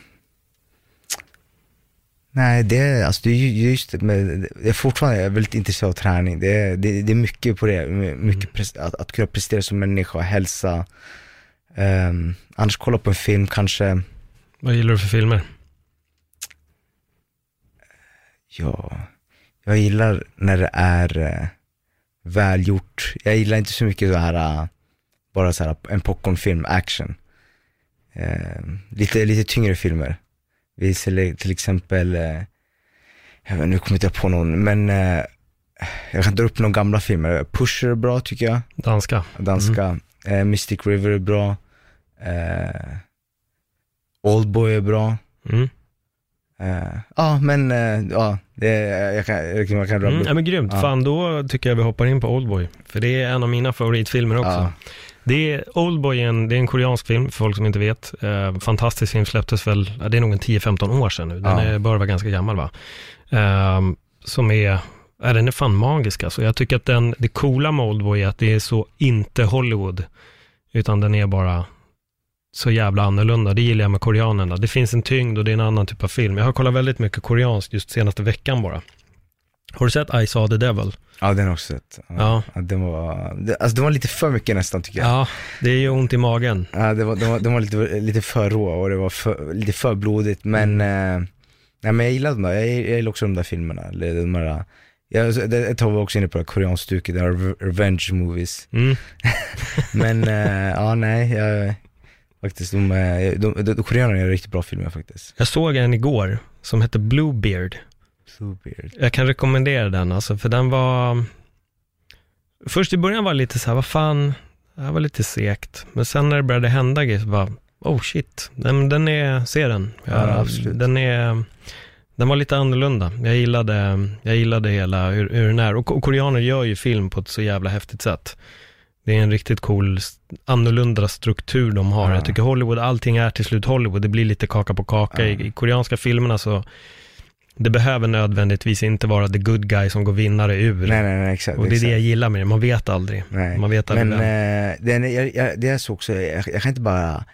Nej, det är, alltså, det är just men jag är fortfarande väldigt intresserad av träning. Det är, det, det är mycket på det, mycket mm. att, att kunna prestera som människa, hälsa. Um, annars kolla på en film kanske. Vad gillar du för filmer? Ja, jag gillar när det är uh, välgjort. Jag gillar inte så mycket så här, uh, bara så här en popcornfilm, action. Uh, lite, lite tyngre filmer. Vi ser till exempel, uh, jag vet, nu kommer inte jag på någon, men jag kan dra upp några gamla filmer. Pusher är bra tycker jag. Danska. Danska. Mm. Mystic River är bra. Oldboy är bra. Mm. Uh, ja, men uh, ja, det, jag kan, jag kan, jag kan mm, ja, men grymt. Ja. Fan, då tycker jag vi hoppar in på Oldboy. För det är en av mina favoritfilmer också. Ja. Det är Oldboy, är en, det är en koreansk film, för folk som inte vet. Eh, fantastisk film, släpptes väl, det är nog en 10-15 år sedan nu. Den Ja. är, bör vara ganska gammal va? Eh, som är, ja, den är fan magisk alltså. Jag tycker att den, det coola med Oldboy är att det är så inte Hollywood, utan den är bara så jävla annorlunda. Det gillar jag med koreanerna. Det finns en tyngd och det är en annan typ av film. Jag har kollat väldigt mycket koreanskt just senaste veckan bara. Har du sett I saw the devil? Ja, den har jag också sett. Ja. den var, alltså det var lite för mycket nästan tycker jag. Ja, det är ju ont i magen. Ja, det var, de var, de var lite, lite för råa och det var för, lite för blodigt, men, Mm. eh, nej, men jag gillar de där, jag, jag gillar också de där filmerna. Eller de där, jag, det, ett tag var jag också inne på det koreanska stuket, re- revenge movies. Mm. (laughs) Men, eh, ja nej, jag, faktiskt de, eh, de, de, de koreanerna gör riktigt bra filmer faktiskt. Jag såg en igår som hette Bluebeard. Weird. Jag kan rekommendera den alltså, för den var... Först i början var det lite så här, vad fan, det här var lite segt. Men sen när det började hända grejer så bara, oh shit, den, den är, se den. Ja, absolut. Den är, den var lite annorlunda. Jag gillade, jag gillade hela hur, hur den är. Och, och koreaner gör ju film på ett så jävla häftigt sätt. Det är en riktigt cool, annorlunda struktur de har. Ja. Jag tycker Hollywood, allting är till slut Hollywood. Det blir lite kaka på kaka. Ja. I, I koreanska filmerna så, det behöver nödvändigtvis inte vara the good guy som går vinnare ur. Nej nej nej exakt. och det är exakt. det jag gillar med det, man vet aldrig. Nej. Man vet aldrig Men vem. eh, den, jag, jag, det är så också, jag, jag kan inte bara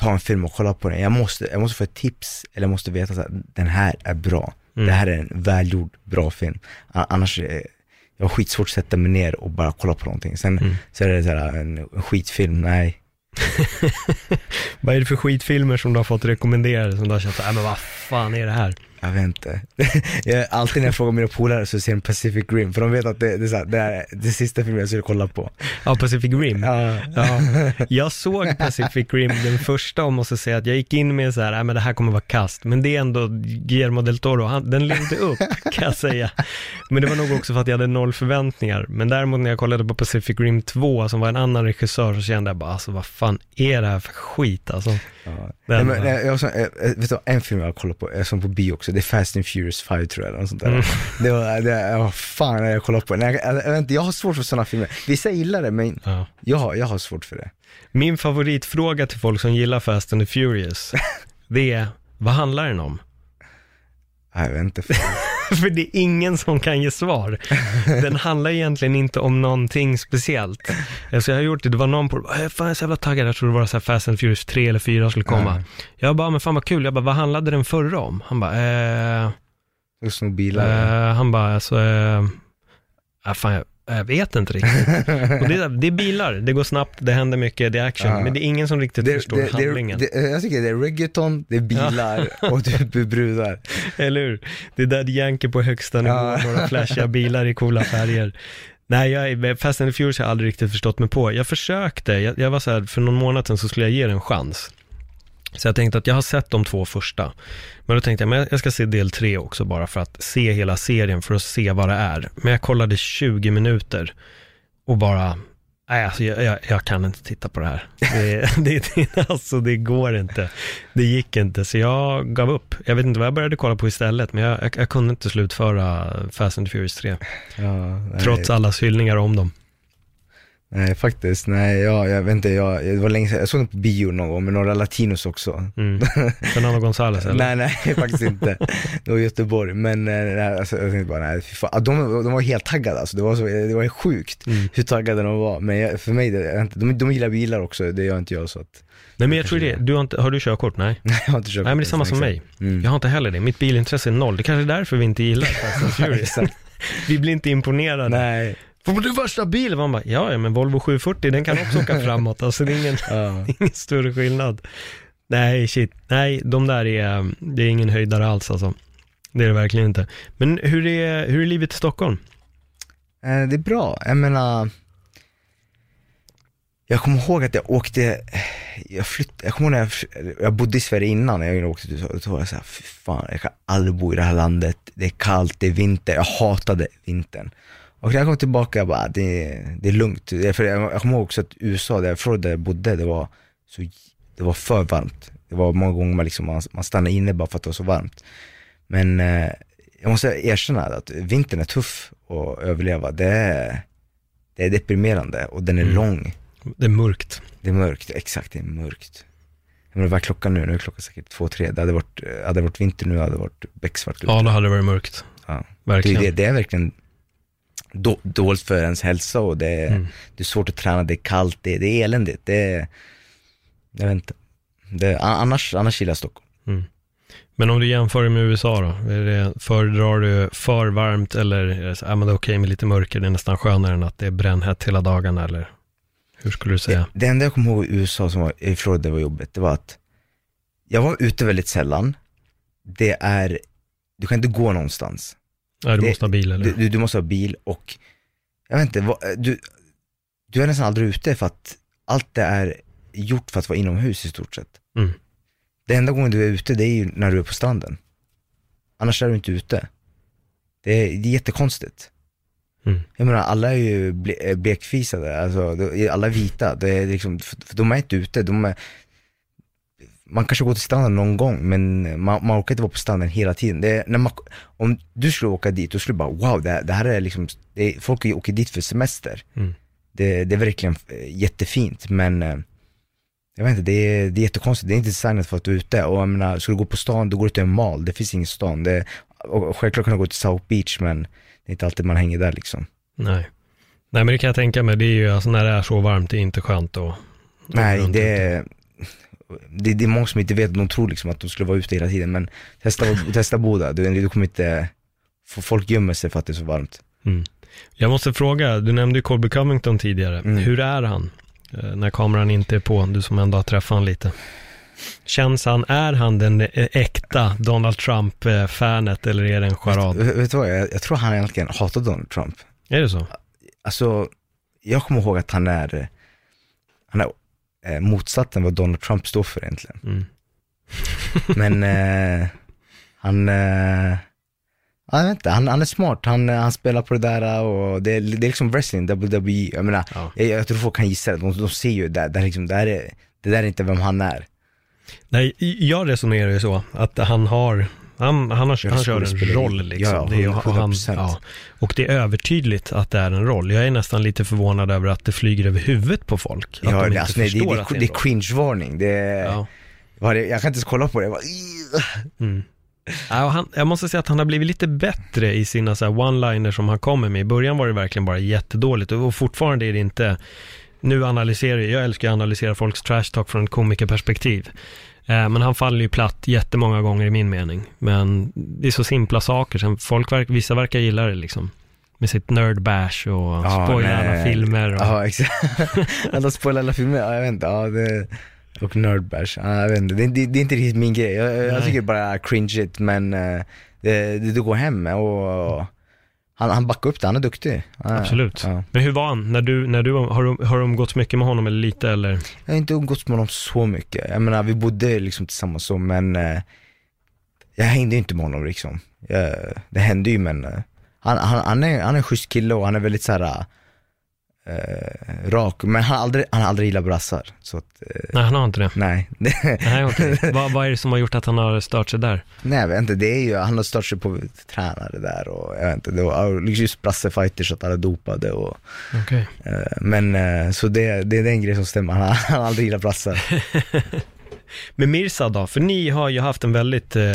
ta en film och kolla på den. Jag måste, jag måste få ett tips, eller jag måste veta att den här är bra. Mm. Det här är en välgjord, bra film. Annars, eh, jag har skitsvårt att sätta mig ner och bara kolla på någonting. Sen Mm. så är det så här, en, en skitfilm, nej. (laughs) Vad är det för skitfilmer som du har fått rekommenderade som du har känt här, "Äh, men vad fan är det här? Jag vet inte. (laughs) jag, alltid när jag frågar mina polare så ser de Pacific Rim, för de vet att det, det, är här, det är det sista filmen jag skulle kolla på. Ja, Pacific Rim. Ja, Ja, jag såg Pacific Rim, den första, och måste säga att jag gick in med så här, "Nej, men det här kommer vara kast. Men det är ändå Guillermo del Toro, han, den levde upp, (laughs) kan jag säga. Men det var nog också för att jag hade noll förväntningar. Men däremot när jag kollade på Pacific Rim 2, som var en annan regissör, så kände jag bara, alltså vad fan är det här för skit alltså? Ja. Den Nej, men, nej, jag, så, eh, eh, vet du, en film jag kollar på, jag såg på bio också, det är Fast and Furious 5 tror jag, eller sånt där. Mm. Det var, det, vad fan jag kollar på? Nej, jag, jag, jag, har svårt för sådana filmer. Vissa gillar det, men Ja. jag, har- jag har svårt för det. Min favoritfråga till folk som gillar Fast and the Furious, (laughs) det är, vad handlar den om? Jag vet inte. (laughs) För det är ingen som kan ge svar. Den (laughs) handlar egentligen inte om någonting speciellt. Så jag har gjort det, det var någon på, "Äh, fan jag är så jävla taggad, jag tror det var så här Fast and Furious 3 eller 4 skulle komma. Ja. Jag bara, men fan vad kul, jag bara, vad handlade den förra om? Han bara, eh, Jag snor bilar. eh, han bara, alltså, eh, äh, fan jag, jag vet inte riktigt. Det, är- det är bilar, det går snabbt, det händer mycket, det är action, Ja. men det är ingen som riktigt förstår det, det, handlingen. det, jag tycker det är reggaeton, det är bilar (laughs) och typ brudar. Eller hur? Det är Daddy Yankee på högsta nivå, Ja. några flashiga bilar i coola färger. Nej, jag, Fast and the Furious har jag aldrig riktigt förstått mig på. Jag försökte, jag, jag var så här, för någon månad sedan så skulle jag ge den en chans. Så jag tänkte att jag har sett de två första. Men då tänkte jag, men jag ska se del tre också bara för att se hela serien, för att se vad det är. Men jag kollade 20 minuter och bara, nej alltså jag, jag, jag kan inte titta på det här. Det, (laughs) det, det, alltså det går inte. Det gick inte, så jag gav upp. Jag vet inte vad jag började kolla på istället, men jag, jag, jag kunde inte slutföra Fast and Furious 3, Ja, trots allas hyllningar om dem. Nej faktiskt, nej jag, jag vet inte, jag, det var länge sedan, jag såg den på bio någon gång med några latinos också. Mm. (laughs) Fernando González eller? Nej, nej, (laughs) faktiskt inte. Det var Göteborg, men eh, nej, alltså, jag tänkte bara, nej, fy fan. Ah, De, de var helt taggade alltså, det var, så, det var sjukt Mm. hur taggade de var. Men jag, för mig, det, de, de gillar bilar också, det gör inte jag så att, Nej men jag tror det, du har, inte, har du körkort? Nej. (laughs) jag har inte kört Nej men det är samma som mig. Mm. Jag har inte heller det. Mitt bilintresse är noll. Det kanske är därför vi inte gillar Fast and Furious. Vi blir inte imponerade. Nej. Får du värsta bil? Man bara, ja, ja men Volvo 740 den kan också åka framåt. Alltså det är ingen, Ja. (laughs) ingen större skillnad. Nej, shit. Nej, de där är, det är ingen höjdare alls alltså. Det är det verkligen inte. Men hur är, hur är livet i Stockholm? Eh, Det är bra, jag menar Jag kommer ihåg att jag åkte, jag flyttade, jag kommer ihåg när jag, jag bodde i Sverige innan, när jag åkte till USA, då var jag såhär, fy fan, jag kan aldrig bo i det här landet, det är kallt, det är vinter, jag hatade vintern. Och när jag kom tillbaka, jag bara, det, det är lugnt. För jag, jag kommer ihåg också att USA, där Florida där jag bodde, det var, så, det var för varmt. Det var många gånger man, liksom, man, man stannade inne bara för att det var så varmt. Men eh, jag måste erkänna att vintern är tuff att överleva. Det är, det är deprimerande och den är Mm. lång. Det är mörkt. Det är mörkt, exakt det är mörkt. Jag menar, vad är klockan nu? Nu är klockan säkert två, tre. Det hade varit, hade det varit vinter nu hade det varit becksvart. Ja, då hade det varit mörkt. Ja. Verkligen. det, det är verkligen då, dåligt för ens hälsa och det är, Mm. det är svårt att träna, det är kallt, det, det är eländigt. Det är, jag vet inte. Det, annars, annars gillar jag Stockholm. Men om du jämför med USA då? Är det, föredrar du för varmt eller är det så, ah, men det är okej med lite mörker, det är nästan skönare än att det är brännhett hela dagarna eller? Hur skulle du säga? Det, det enda jag kommer ihåg i USA som var, i Florida var jobbigt, det var att jag var ute väldigt sällan. Det är, du kan inte gå någonstans. Ja, du det- måste ha bil eller? Du, du, måste ha bil och, jag vet inte, vad, du, du är nästan aldrig ute för att allt det är gjort för att vara inomhus i stort sett. Mm. Det enda gången du är ute, det är ju när du är på stranden. Annars är du inte ute. Det är, det är jättekonstigt. Mm. Jag menar, alla är ju ble, eh, blekfisade, alltså, alla är vita. Det är liksom, för, för de är inte ute, de är, man kanske går till stranden någon gång, men man, man orkar inte vara på stranden hela tiden. Det är, när man, om du skulle åka dit, då skulle du bara wow, det, här- det här är liksom, det folk åker dit för semester. Mm. Det, det är verkligen eh, jättefint, men eh, jag vet inte, det är, det är jättekonstigt. Det är inte designat för att du är ute. Och jag menar, ska du gå på stan, då går du till en mall. Det finns ingen stan. Det, och självklart kan du gå till South Beach, men det är inte alltid man hänger där liksom. Nej. Nej, men det kan jag tänka mig. Det är ju, alltså när det är så varmt, det är inte skönt att... Nej, det det, det är många som inte vet, de tror liksom att de skulle vara ute hela tiden, men testa, (laughs) testa Boda, du, du kommer inte, folk gömmer sig för att det är så varmt. Mm. Jag måste fråga, du nämnde ju Colby Covington tidigare. Mm. Hur är han eh, när kameran inte är på? Du som ändå har träffat honom lite. Känns han, är han den äkta Donald Trump-fanet eller är det en charad? Vet, vet du vad, jag, jag tror han egentligen hatar Donald Trump. Är det så? Alltså, jag kommer ihåg att han är, han är eh, motsatsen vad Donald Trump står för egentligen. Mm. (laughs) Men eh, han, eh, ja, jag vet inte, han, han är smart, han, han spelar på det där och det, är- det är liksom wrestling, WWE, jag menar, Ja. jag, jag tror folk kan gissa det, de, de ser ju det, det, liksom, det, här är, det där är inte vem han är. Nej, jag resonerar ju så att han har, han, han, har, han kör en roll liksom. Ja, det är, och, han, 100%. ja, och det är övertydligt att det är en roll. Jag är nästan lite förvånad över att det flyger över huvudet på folk. Att Ja, de det, inte alltså, nej, det, det, det, det är cringe-varning, det, Ja. det, jag kan inte ens kolla på det, jag bara. Mm. Ja, han, jag måste säga att han har blivit lite bättre i sina one-liners som han kommer med. I början var det verkligen bara jättedåligt och fortfarande är det inte, nu analyserar jag, jag älskar att analysera folks trash talk från ett komikerperspektiv. Eh, men han faller ju platt jättemånga gånger i min mening. Men det är så simpla saker, sen folk verk, vissa verkar gilla det liksom. Med sitt nerd bash och Ja, spoila alla filmer. Och, Ja, exakt. (laughs) Alla spoilar alla filmer, ja, jag vet inte, ja, det, och nerdbash, ja, jag vet inte, det, det, det är inte riktigt min grej. Jag, jag tycker bara cringeigt men eh, det, det, går hem och han, han backar upp det, han är duktig. Absolut. Ja. Men hur var han? När du, när du, har, du, har du umgåtts mycket med honom eller lite eller? Jag har inte umgåtts med honom så mycket, jag menar vi bodde liksom tillsammans så men eh, jag hängde inte med honom liksom. Jag, det hände ju men eh, han, han, han, är, han är en schysst kille och han är väldigt såhär eh, rak, men han har aldrig, han har aldrig gillat brassar. Så att, eh, Nej, han har inte det. nej. (laughs) Nej, okej. vad, vad är det som har gjort att han har stört sig där? Nej jag vet inte, det är ju, han har startat sig på tränare där och jag vet inte, det var liksom just brassefighters att alla dopade och Okej. eh, Men eh, så det, det är den grejen som stämmer, han har, han har aldrig gillat brassar. (laughs) Med Mirza då? För ni har ju haft en väldigt eh,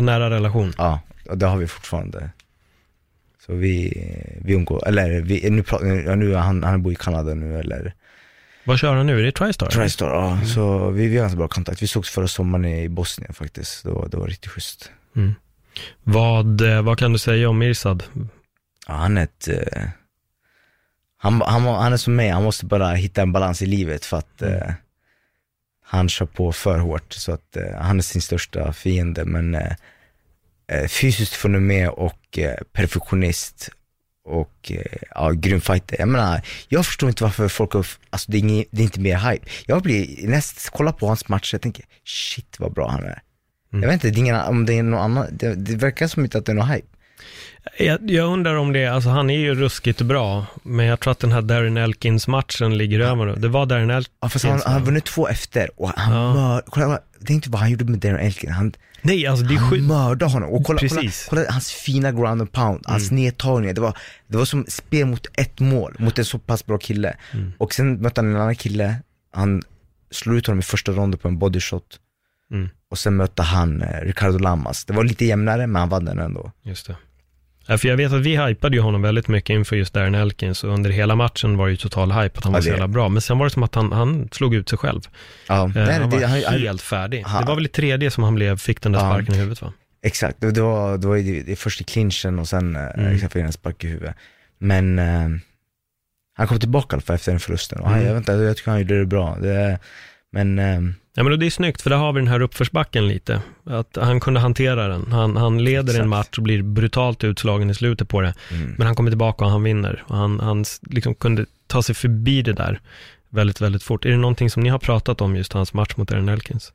nära relation. Ja, och det har vi fortfarande. Så vi, vi umgår, eller vi, nu, pratar, nu han, han bor i Kanada nu eller Vad kör han nu? Är det Tristar? Tristar, ja. Så vi, vi har ganska bra kontakt. Vi sågs förra sommaren i Bosnien faktiskt, det var, det var riktigt schysst. Mm. Vad, eh, vad kan du säga om Mirzad? Ja, han är ett, eh, han, han, han är som mig, han måste bara hitta en balans i livet för att Mm. eh, han kör på för hårt. Så att eh, han är sin största fiende, men eh, fysiskt fenomen och eh, perfektionist och eh, ja, grym fighter. Jag menar, jag förstår inte varför folk har, alltså det är, inget, det är inte mer hype. Jag blir näst, kolla på hans matcher, jag tänker shit vad bra han är. Mm. Jag vet inte, det är ingen, om det är någon annan, det, det verkar som inte att det är någon hype. Jag, jag undrar om det, alltså han är ju ruskigt bra, men jag tror att den här Darren Elkins-matchen ligger över nu. Det var Darren Elkins. Ja, fast han, han har vunnit två efter och han Ja. mör, kolla, det är inte vad han gjorde med Darren Elkin, han, Nej, alltså det är han mördade honom. Och kolla, kolla, Precis. kolla hans fina ground and pound, hans nedtagningar, det var, det var som spel mot ett mål, mot en så pass bra kille. Och sen mötte han en annan kille, han slog ut honom i första ronden på en bodyshot. Mm. Och sen mötte han eh, Ricardo Lamas. Det var lite jämnare, men han vann den ändå. Just det. Ja, för jag vet att vi hypade ju honom väldigt mycket inför just Darren Elkins och under hela matchen var det ju total hype att han var så det- jävla bra. Men sen var det som att han, han slog ut sig själv. Ja, Eh, nej, han det, var han, han, helt färdig. han- det var väl i tredje som han blev, fick den där Ja. sparken i huvudet va? Exakt, det, det var, det var ju det, det först i clinchen och sen Mm. mm. exakt, fick han en spark i huvudet. Men eh, han kom tillbaka i alla fall efter den förlusten och han, Mm. jag, vet inte, jag tycker han gjorde det bra. Det, men eh, Ja men det är snyggt för där har vi den här uppförsbacken lite. Att han kunde hantera den. Han, han leder Exakt. en match och blir brutalt utslagen i slutet på det. mm. Men han kommer tillbaka och han vinner. Och han, han liksom kunde ta sig förbi det där väldigt, väldigt fort. Är det någonting som ni har pratat om just hans match mot Aaron Elkins?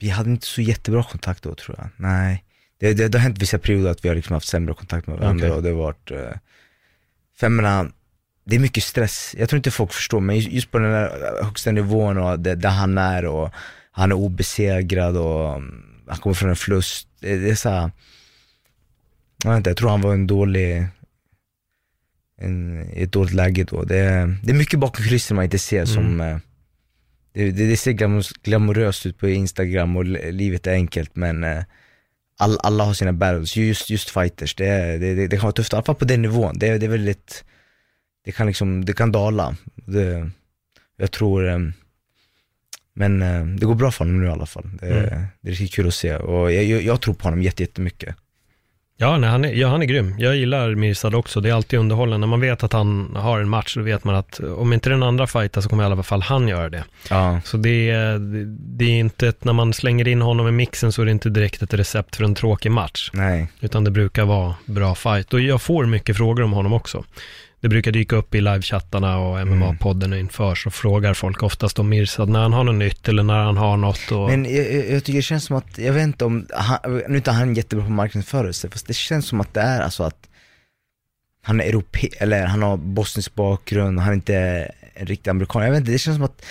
vi hade inte så jättebra kontakt då tror jag. Nej. Det, det, det har hänt vissa perioder att vi har liksom haft sämre kontakt med varandra Okej. och det har varit, eh, menar, det är mycket stress. Jag tror inte folk förstår, men just, på den där högsta nivån och där han är och han är obesegrad och mm, han kommer från en förlust. Det, är så här, jag vet inte, jag tror han var en dålig, en, ett dåligt läge då. Det, det är mycket bakom kulisserna man inte ser som, eh, det, det, det ser glamor- glamoröst ut på Instagram och li- livet är enkelt men eh, all, alla har sina battles, just, just fighters, det, är- det, det, det kan vara tufft, i alla fall på den nivån. Det, det är väldigt, det kan liksom, det kan dala. Det, jag tror, eh, men eh, det går bra för honom nu i alla fall. Det, Mm. det är riktigt kul att se och jag, jag, tror på honom jätte- jättemycket. Ja, nej, han, är, ja, han är grym. Jag gillar Mirsad också. Det är alltid underhållande. När man vet att han har en match, då vet man att om inte den andra fightar så kommer i alla fall han göra det. Ja, Så det är, det är inte, ett, när man slänger in honom i mixen så är det inte direkt ett recept för en tråkig match. nej. Utan det brukar vara bra fight. Och jag får mycket frågor om honom också. Det brukar dyka upp i livechattarna och MMA-podden inför, så frågar folk oftast om Mirsad när han har något nytt eller när han har något. Och, Men jag, jag, jag tycker det känns som att, jag vet inte om, han, nu är inte han jättebra på marknadsförelse, fast det känns som att det är alltså att han är europe, eller han har bosnisk bakgrund, han är inte en riktig amerikan. Jag vet inte, det känns som att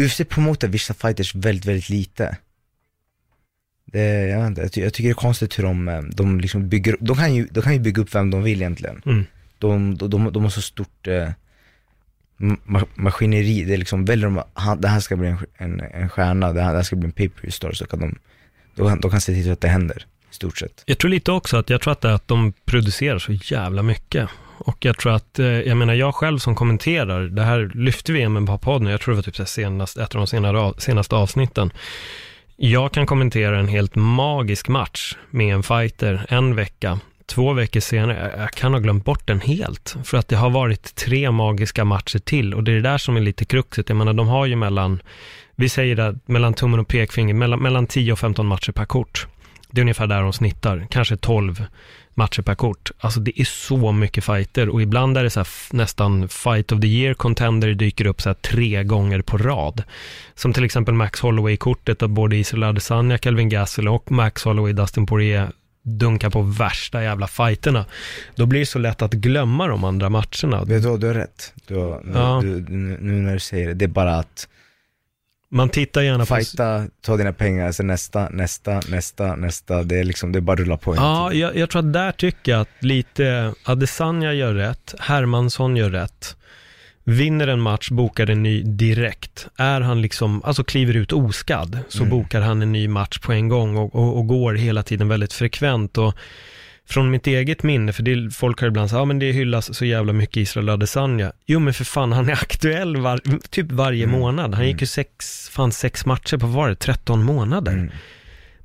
UFC promotar vissa fighters väldigt, väldigt lite. Det, jag vet inte, jag tycker det är konstigt hur de, eh, de liksom bygger, de kan, ju, de kan ju bygga upp vem de vill egentligen. mm. De, de, de, de har så stort eh, ma- maskineri, det är liksom, väljer de, han, det här ska bli en, en, en stjärna, det här, det här ska bli en paper star så kan de, de, kan- de kan se till att det händer, i stort sett. Jag tror lite också att jag tror att det är att de producerar så jävla mycket. Och jag tror att, eh, jag menar jag själv som kommenterar, det här lyfte vi med på podden, jag tror det var typ senast, ett av de senare, senaste avsnitten. Jag kan kommentera en helt magisk match med en fighter en vecka. Två veckor senare, jag- kan ha glömt bort den helt. För att det har varit tre magiska matcher till och det är det där som är lite kruxet. Jag menar, de har ju mellan, vi säger det, mellan tummen och pekfingret, mellan, mellan 10 och 15 matcher per kort. Det är ungefär där de snittar, kanske 12 matcher per kort. Alltså det är så mycket fighter och ibland är det så här nästan fight of the year contender dyker upp så här tre gånger på rad. Som till exempel Max Holloway-kortet där både Israel Adesanya, Calvin Gastelum och Max Holloway, Dustin Poirier dunkar på värsta jävla fighterna. Då blir det så lätt att glömma de andra matcherna. Vet du du har rätt. Du har, Ja. du, nu, när du säger det, det är bara att Man tittar gärna på... fighta, ta dina pengar, sen nästa, nästa, nästa, nästa, det är liksom, det är bara att rulla på Ja, jag, jag tror att där tycker jag att lite Adesanya gör rätt, Hermansson gör rätt. Vinner en match, bokar en ny direkt. Är han liksom, alltså kliver ut oskadd, så Mm. bokar han en ny match på en gång och, och, och går hela tiden väldigt frekvent. Och från mitt eget minne, för det, folk har ibland sagt, ja men det hyllas så jävla mycket Israel Adesanya. Jo men för fan, han är (laughs) aktuell var, typ varje Mm. månad. Han gick ju sex, fan sex matcher på, var det, 13 månader. Mm.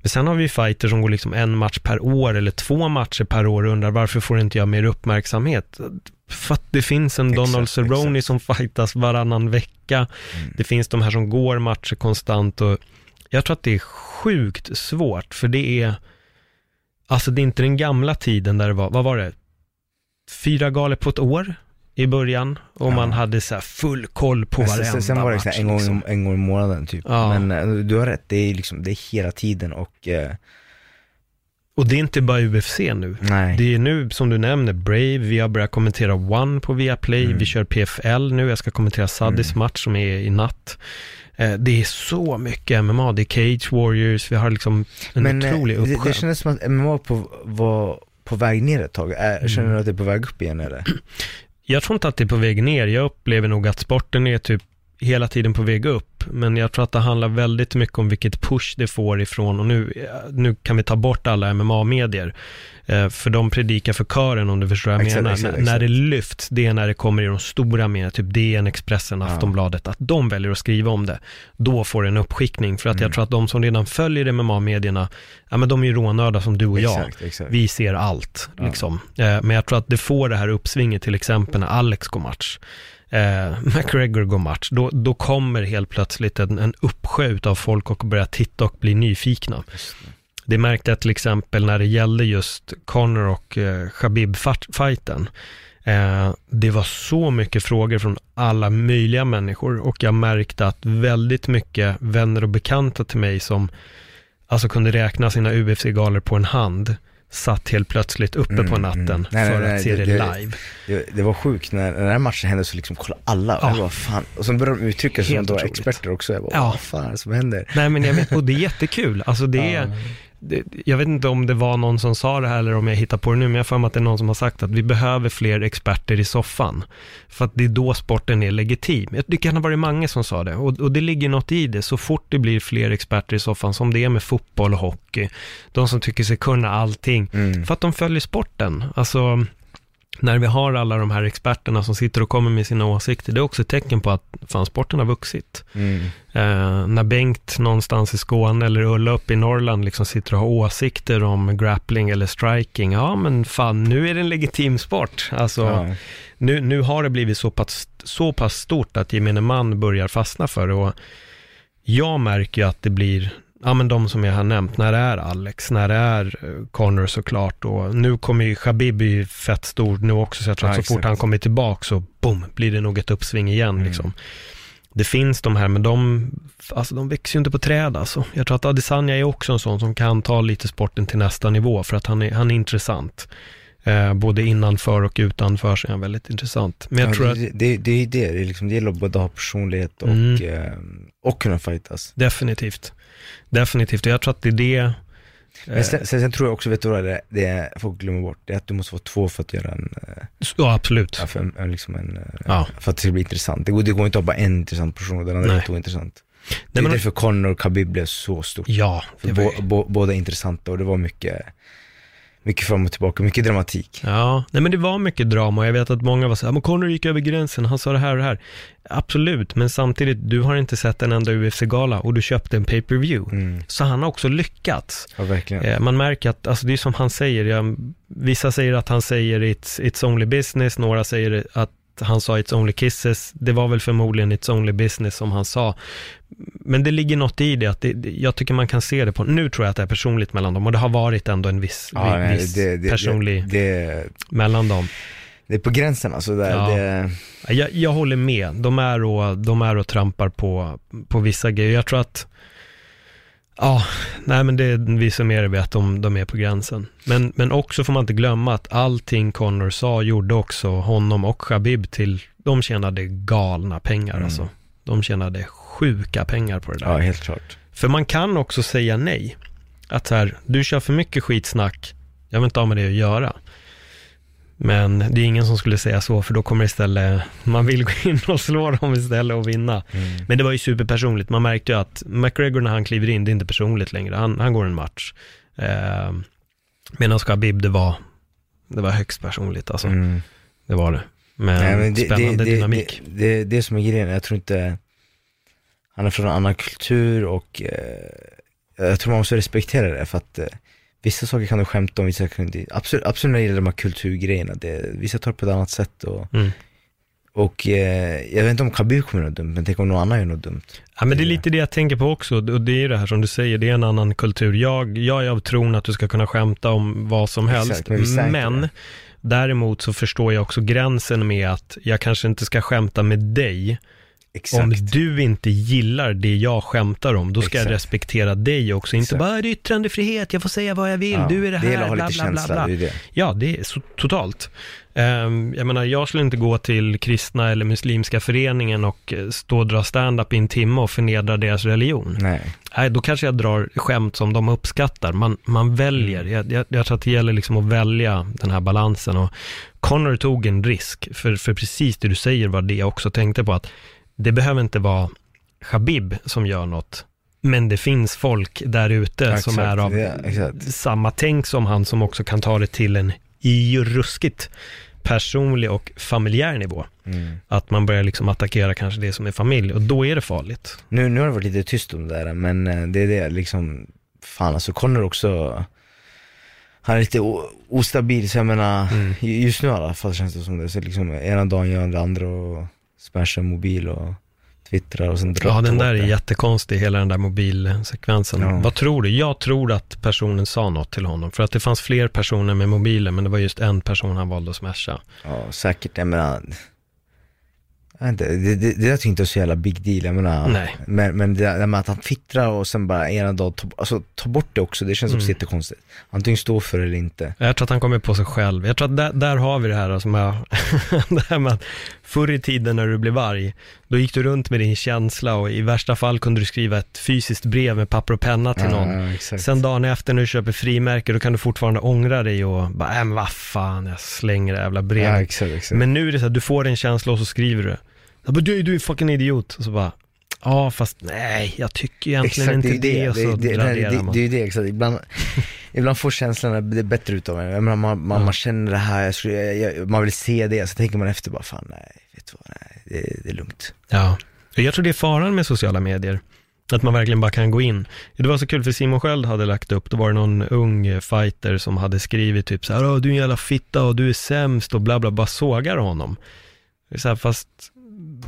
Men sen har vi fighter som går liksom en match per år eller två matcher per år och undrar varför får inte jag mer uppmärksamhet? För att det finns en Exakt, Donald Cerrone exakt. som fightas varannan vecka. Mm. Det finns de här som går matcher konstant och jag tror att det är sjukt svårt för det är, alltså det är inte den gamla tiden där det var, vad var det? Fyra galor på ett år i början och Ja. man hade så här full koll på Men varenda sen, sen var det så match. här en, gång, liksom. en gång i månaden typ. Ja. Men eh, du har rätt, det är liksom, det är hela tiden och eh, Och det är inte bara UFC nu. Nej. Det är nu, som du nämner, Brave, vi har börjat kommentera One på Viaplay, Mm. vi kör PFL nu, jag ska kommentera Saddis match som är i natt. Eh, Det är så mycket MMA, det är Cage Warriors, vi har liksom en Men eh, otrolig det, uppsjö. det kändes som att MMA på, var på väg ner ett tag. Är, Känner Mm. du att det är på väg upp igen eller? Jag tror inte att det är på väg ner, jag upplever nog att sporten är typ hela tiden på väg upp. Men jag tror att det handlar väldigt mycket om vilket push det får ifrån, och nu, nu kan vi ta bort alla MMA-medier. Eh, för de predikar för kören om du förstår vad jag Exakt, menar. exakt, N- När det exakt. lyfts, det är när det kommer i de stora medierna, typ DN, Expressen, Ja. Aftonbladet, att de väljer att skriva om det. Då får det en uppskickning, för att Mm. jag tror att de som redan följer MMA-medierna, ja men de är ju rånörda som du och jag. Exakt, exakt. Vi ser allt, Ja. liksom. Eh, men jag tror att det får det här uppsvinget, till exempel när Alex går match, eh, (laughs) McGregor går match, då, då kommer helt plötsligt en, en uppsjö av folk och börjar titta och bli nyfikna. Det märkte jag till exempel när det gällde just Conor och eh, Khabib-fighten. Eh, det var så mycket frågor från alla möjliga människor och jag märkte att väldigt mycket vänner och bekanta till mig som alltså kunde räkna sina UFC-galor på en hand, satt helt plötsligt uppe Mm, på mm. natten Nej, för nej, nej, att se det- det, live. Det, det var sjukt när, när den här matchen hände så liksom kollade alla, Ja. jag bara, fan. och så började de uttrycka sig som de var experter också, jag bara, Ja. vad fan är det som händer? Nej men jag vet, och det är jättekul. Alltså det (laughs) är, Ja. Det, jag vet inte om det var någon som sa det här eller om jag hittar på det nu, men jag har att det är någon som har sagt att vi behöver fler experter i soffan. För att det är då sporten är legitim. Det kan ha varit många som sa det, och, och det ligger något i det. Så fort det blir fler experter i soffan, som det är med fotboll och hockey, de som tycker sig kunna allting, Mm. för att de följer sporten. Alltså, när vi har alla de här experterna som sitter och kommer med sina åsikter, det är också ett tecken på att fan, sporten har vuxit. Mm. Eh, när Bengt någonstans i Skåne eller Ulla uppe i Norrland liksom sitter och har åsikter om grappling eller striking, ja men fan, nu är det en legitim sport. Alltså, Ja. nu, nu har det blivit så pass, så pass stort att gemene man börjar fastna för det. Och jag märker ju att det blir, ja men de som jag har nämnt, när det är Alex, när det är eh, Connor såklart och nu kommer ju Khabib ju fett stor nu också, så jag tror Ja, att så fort han kommer tillbaka så boom, blir det nog ett uppsving igen Mm. liksom. Det finns de här, men de, alltså de växer ju inte på träd alltså. Jag tror att Adesanya är också en sån som kan ta lite sporten till nästa nivå, för att han är, han är intressant. Eh, både innanför och utanför så är han väldigt intressant. Men jag Ja, tror det, att, det, det är det, det, är liksom, det gäller att både ha personlighet och, Mm. eh, och kunna fightas. definitivt, definitivt, och jag tror att det är det, eh, Men sen, sen, sen tror jag också, vet du vad det det folk glömmer bort, det är att du måste vara två för att göra en, eh, ja absolut. ja, för en, en, liksom en eh, Ja. för att det ska bli intressant. Det går, det går inte att ha bara en intressant person och den andra är Nej. helt ointressant. Det Nej, är men, därför Connor och Khabib blev så stort. ja, var, bå, bå, båda är intressanta och det var mycket, mycket fram och tillbaka, mycket dramatik. Ja, nej men det var mycket drama och jag vet att många var så här, men Conor gick över gränsen, han sa det här och det här. Absolut, men samtidigt, du har inte sett en enda UFC-gala och du köpte en pay-per-view. Mm. Så han har också lyckats. Ja, verkligen. Eh, Man märker att, alltså det är som han säger, jag, vissa säger att han säger it's, it's only business, några säger att han sa it's only kisses, det var väl förmodligen it's only business som han sa. Men det ligger något i det, att det, det- jag tycker man kan se det på, nu tror jag att det är personligt mellan dem och det har varit ändå en viss, Ja, vi- viss det, det, personlig det, det, mellan dem. det är på gränsen alltså. Där, Ja. det, Jag, jag håller med. De är och, de är och trampar på, på vissa grejer. Jag tror att, ja, nej men det vi summerar vi att de, de är på gränsen. Men, men också får man inte glömma att allting Connor sa gjorde också honom och Khabib till, de tjänade galna pengar Mm. alltså. De tjänade sjuka pengar på det där. ja, helt klart. För man kan också säga nej. Att så här, du kör för mycket skitsnack, jag vill inte ha med det att göra. Men det är ingen som skulle säga så, för då kommer istället, man vill gå in och slå dem istället och vinna. Mm. Men det var ju superpersonligt, man märkte ju att McGregor när han kliver in, det är inte personligt längre, han, han går en match. Eh, Medan Khabib, det var, det var högst personligt alltså, Mm. det var det. Men, Nej, men det, spännande det, det, dynamik. Det, det, det som är grejen, jag tror inte, han är från en annan kultur och eh, jag tror man måste respektera det för att eh, vissa saker kan du skämta om, vissa kan du absolut, absolut när det gäller de här kulturgrejerna, det, vissa tar det på ett annat sätt och, Mm. och eh, jag vet inte om Khabib kommer göra något dumt, men tänk om någon annan gör något dumt. Ja, men det är lite det jag tänker på också, och det är det här som du säger, det är en annan kultur. Jag, jag är av tron att du ska kunna skämta om vad som helst, Exakt, men men däremot så förstår jag också gränsen med att jag kanske inte ska skämta med dig Exakt. Om du inte gillar det jag skämtar om, då ska jag Exakt. respektera dig också. Inte Exakt. bara, är det yttrandefrihet, jag får säga vad jag vill, Ja, du är det det här, att bla bla bla bla. det det. Ja, det är så totalt. Ehm, jag menar, jag skulle inte gå till kristna eller muslimska föreningen och eh, stå och dra stand-up i en timme och förnedra deras religion. Nej. Nej, då kanske jag drar skämt som de uppskattar. Man, man väljer. Mm. Jag, jag, jag tror att det gäller liksom att välja den här balansen. Och Connor tog en risk, för, för precis det du säger var det jag också tänkte på, att det behöver inte vara Habib som gör något, men det finns folk där ute som är av exakt. samma tänk som han, som också kan ta det till en i ruskigt personlig och familjär nivå. Mm. Att man börjar liksom attackera kanske det som är familj, och då är det farligt. Nu, nu har det varit lite tyst om det där, men eh, det är det liksom, fan alltså Connor också, han är lite ostabil, så jag menar, Mm. ju- just nu i alla fall känns det som det. Så liksom ena dagen gör han det andra och smashar mobil och twittrar och sen drar Ja, den där är jättekonstig, hela den där mobilsekvensen. Ja. Vad tror du? Jag tror att personen sa något till honom, för att det fanns fler personer med mobilen, men det var just en person han valde att smasha. Ja, säkert, jag menar, jag inte, det, det, det där tycker inte är så jävla big deal, jag menar, Nej. men, men det där med att han twittrar och sen bara ena dagen, ta, alltså ta bort det också, det känns också Mm. jättekonstigt. Antingen stå för det eller inte. Jag tror att han kommer på sig själv. Jag tror att där, där har vi det här, som jag, (laughs) det här med att förr i tiden när du blev arg, då gick du runt med din känsla och i värsta fall kunde du skriva ett fysiskt brev med papper och penna till någon. Ja. Sen dagen efter när du köper frimärke, då kan du fortfarande ångra dig och bara, äh men vad fan, jag slänger det jävla brevet. Ja, exakt, exakt. Men nu är det så att du får en känsla och så skriver du. Jag bara, du, du är fucking idiot. Och så bara, ja fast nej, jag tycker egentligen Exakt, inte det. Och så det, det, raderar det, man. det är ju det exakt. Ibland, (laughs) ibland får känslorna det bättre utav en. Jag menar, man, man, Ja. man känner det här, jag skulle, jag, jag, man vill se det, så tänker man efter bara, fan nej, vet du vad, nej, det, det är lugnt. Ja, jag tror det är faran med sociala medier. Att man verkligen bara kan gå in. Det var så kul för Simon Sköld hade lagt upp, då var det någon ung fighter som hade skrivit typ så här, "Åh, du är en jävla fitta och du är sämst och bla bla, bara sågar honom. Det så här, fast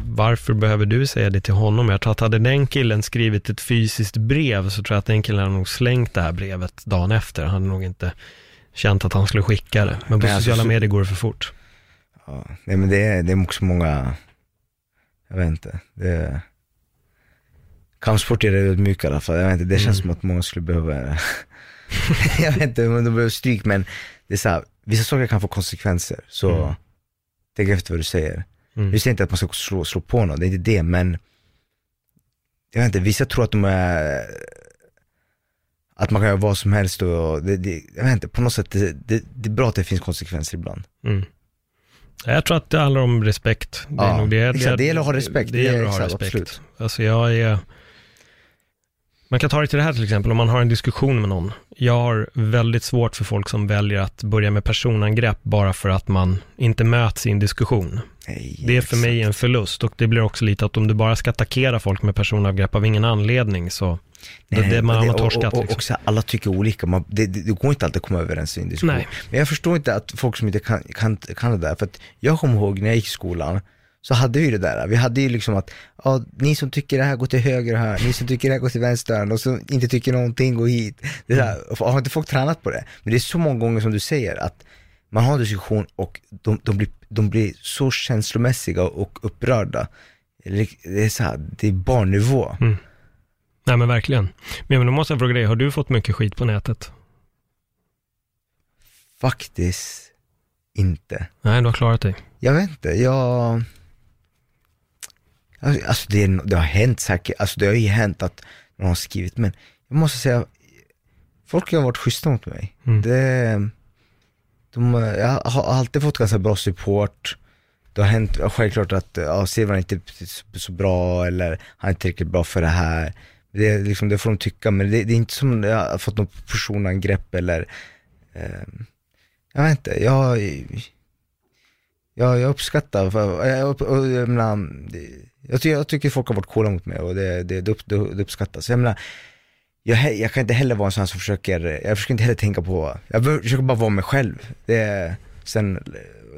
varför behöver du säga det till honom? Jag tror att hade den killen skrivit ett fysiskt brev så tror jag att den killen hade nog slängt det här brevet dagen efter. Han hade nog inte känt att han skulle skicka det. Men på Nej, alltså, sociala så- medier går det för fort. Ja, nej men det är, det är också många, jag vet inte, det är, kampsport är det ödmjuka i alla fall, jag vet inte, det känns Mm. som att många skulle behöva, (laughs) jag vet inte om de behöver stryk men det är så här, vissa saker kan få konsekvenser, så Mm. tänk efter vad du säger. Mm. Jag säger inte att man ska slå, slå på någon, det är inte det, men jag vet inte, vissa tror att de är att man kan göra vad som helst och det, det, jag vet inte, på något sätt, det, det, det är bra att det finns konsekvenser ibland. Mm. Jag tror att det handlar om respekt. Det är Ja, nog det. exakt. Det gäller att ha respekt. Det, Det gäller att ha respekt. absolut. Alltså jag är... Man kan ta det till det här till exempel, om man har en diskussion med någon. Jag har väldigt svårt för folk som väljer att börja med personangrepp bara för att man inte möts i en diskussion. Nej, Det är för mig en förlust och det blir också lite att om du bara ska attackera folk med personangrepp av ingen anledning så det, Nej, det, man och har det- torskat. och, och, liksom. alla tycker olika, man, det, det, det går inte alltid att komma överens i en diskussion. Nej. Men jag förstår inte att folk som inte kan, kan, kan det där, för att jag kommer ihåg när jag gick i skolan, så hade vi det där, vi hade ju liksom att, ja, ni som tycker det här går till höger här, ni som tycker det här går till vänster och som inte tycker någonting går hit. Det är så här, har inte folk tränat på det? Men det är så många gånger som du säger att man har en diskussion och de, de, blir, de blir så känslomässiga och upprörda. Det är så här, det är barnnivå. Nej men verkligen. Men då måste jag fråga dig, har du fått mycket skit på nätet? Faktiskt inte. Nej, du har klarat dig. Jag vet inte, jag... Alltså alltså, det, det har hänt säkert, alltså det har ju hänt att någon har skrivit, men jag måste säga, folk har varit schyssta mot mig. Mm. Det, de, jag har alltid fått ganska bra support. Det har hänt, självklart att ja, Silvan är inte så- bra eller han är inte tillräckligt bra för det här. Det, är liksom, det får de tycka, men det, det är inte som jag har fått något personangrepp eller, eh, jag vet inte, jag, jag, jag uppskattar, för, jag, upp, och, jag, menar, det, jag, tycker, jag tycker folk har varit coola mot mig och det, det, det, upp, det, uppskattas. Jag menar, jag, jag kan inte heller vara en sån som försöker, jag försöker inte heller tänka på, jag försöker bara vara mig själv. Det, sen eh,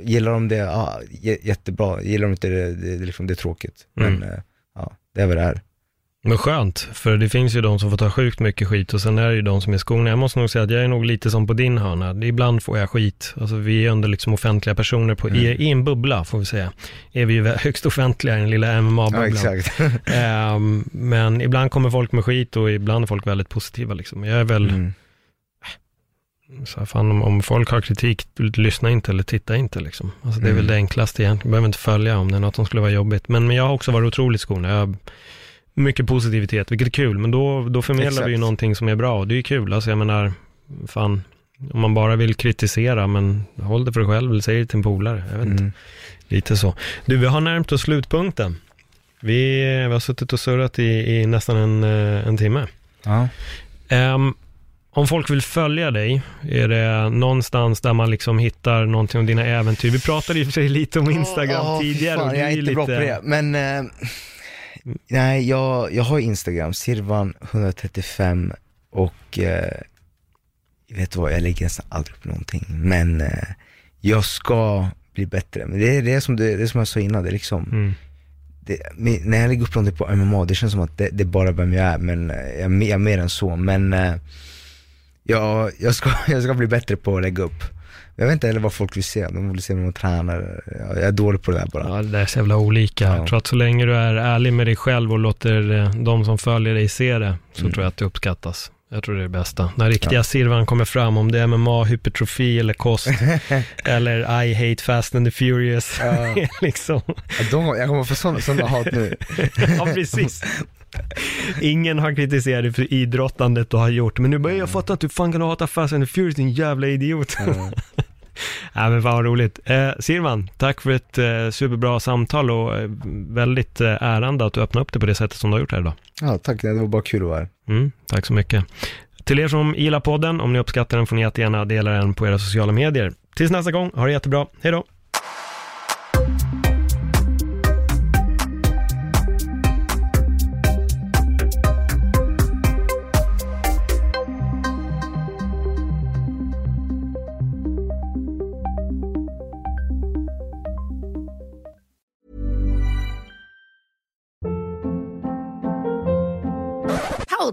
gillar de det, ja, jättebra, gillar de inte det, det, det, liksom, det är tråkigt. Men Mm. eh, ja, det är vad det är. Men skönt, för det finns ju de som får ta sjukt mycket skit och sen är det ju de som är skorna. Jag måste nog säga att jag är nog lite som på din hörna. Ibland får jag skit. Alltså vi är ändå liksom offentliga personer på, mm. i, i, en bubbla, får vi säga. Är vi ju (laughs) högst offentliga i den lilla MMA-bubblan. Ja, exakt. um, (laughs) men ibland kommer folk med skit och ibland är folk väldigt positiva liksom. Jag är väl, mm. så fan, om, om, folk har kritik, lyssna inte eller titta inte liksom. Alltså det är mm. väl det enklaste egentligen. Behöver inte följa om det är något som skulle vara jobbigt. Men, men jag har också varit otroligt skorna. Jag, mycket positivitet, vilket är kul, men då, då förmedlar Exakt. vi ju någonting som är bra och det är ju kul. Alltså jag menar, fan, om man bara vill kritisera, men håll det för dig själv eller säg det till en polare. Jag vet mm. inte. Lite så. Du, vi har närmt oss slutpunkten. Vi, vi har suttit och surrat i, i nästan en, eh, en timme. Ja. Um, om folk vill följa dig, är det någonstans där man liksom hittar någonting om dina äventyr? Vi pratade ju för sig lite om Instagram oh, tidigare. Fan, jag är inte lite... bra på det, men eh, Nej, jag, jag har Instagram, Sirvan135 och eh, vet du vad, jag lägger nästan aldrig upp någonting. Men eh, jag ska bli bättre. Men det är det som, det, det som jag sa innan, det är liksom mm. det, när jag lägger upp någonting på MMA, det känns som att det, det är bara vem jag är, men eh, jag, jag är mer än så. Men eh, jag, jag, ska, (laughs) jag ska bli bättre på att lägga upp. Jag vet inte heller vad folk vill se, de vill se man tränar. Jag är dålig på det där bara. Ja, det är så jävla olika. Ja. Jag tror att så länge du är ärlig med dig själv och låter eh, de som följer dig se det, så mm. tror jag att det uppskattas. Jag tror det är det bästa. När riktiga ja. Sirvan kommer fram, om det är MMA, hypertrofi eller kost, (laughs) eller I hate fast and the furious. Ja. (laughs) liksom. ja, de, jag kommer få sådana, sådana hat nu. (laughs) ja, precis. (laughs) Ingen har kritiserat dig för idrottandet du har gjort, men nu börjar jag fatta att du fan kan hata Fast and Furious, din jävla idiot. Mm. (laughs) ja, men vad roligt. Eh, Sirman, tack för ett eh, superbra samtal och eh, väldigt eh, ärande att du öppnade upp det på det sättet som du har gjort här idag. Ja, tack. Det var bara kul att vara här. Mm, tack så mycket. Till er som gillar podden, om ni uppskattar den får ni jättegärna dela den på era sociala medier. Tills nästa gång, ha det jättebra. Hej då!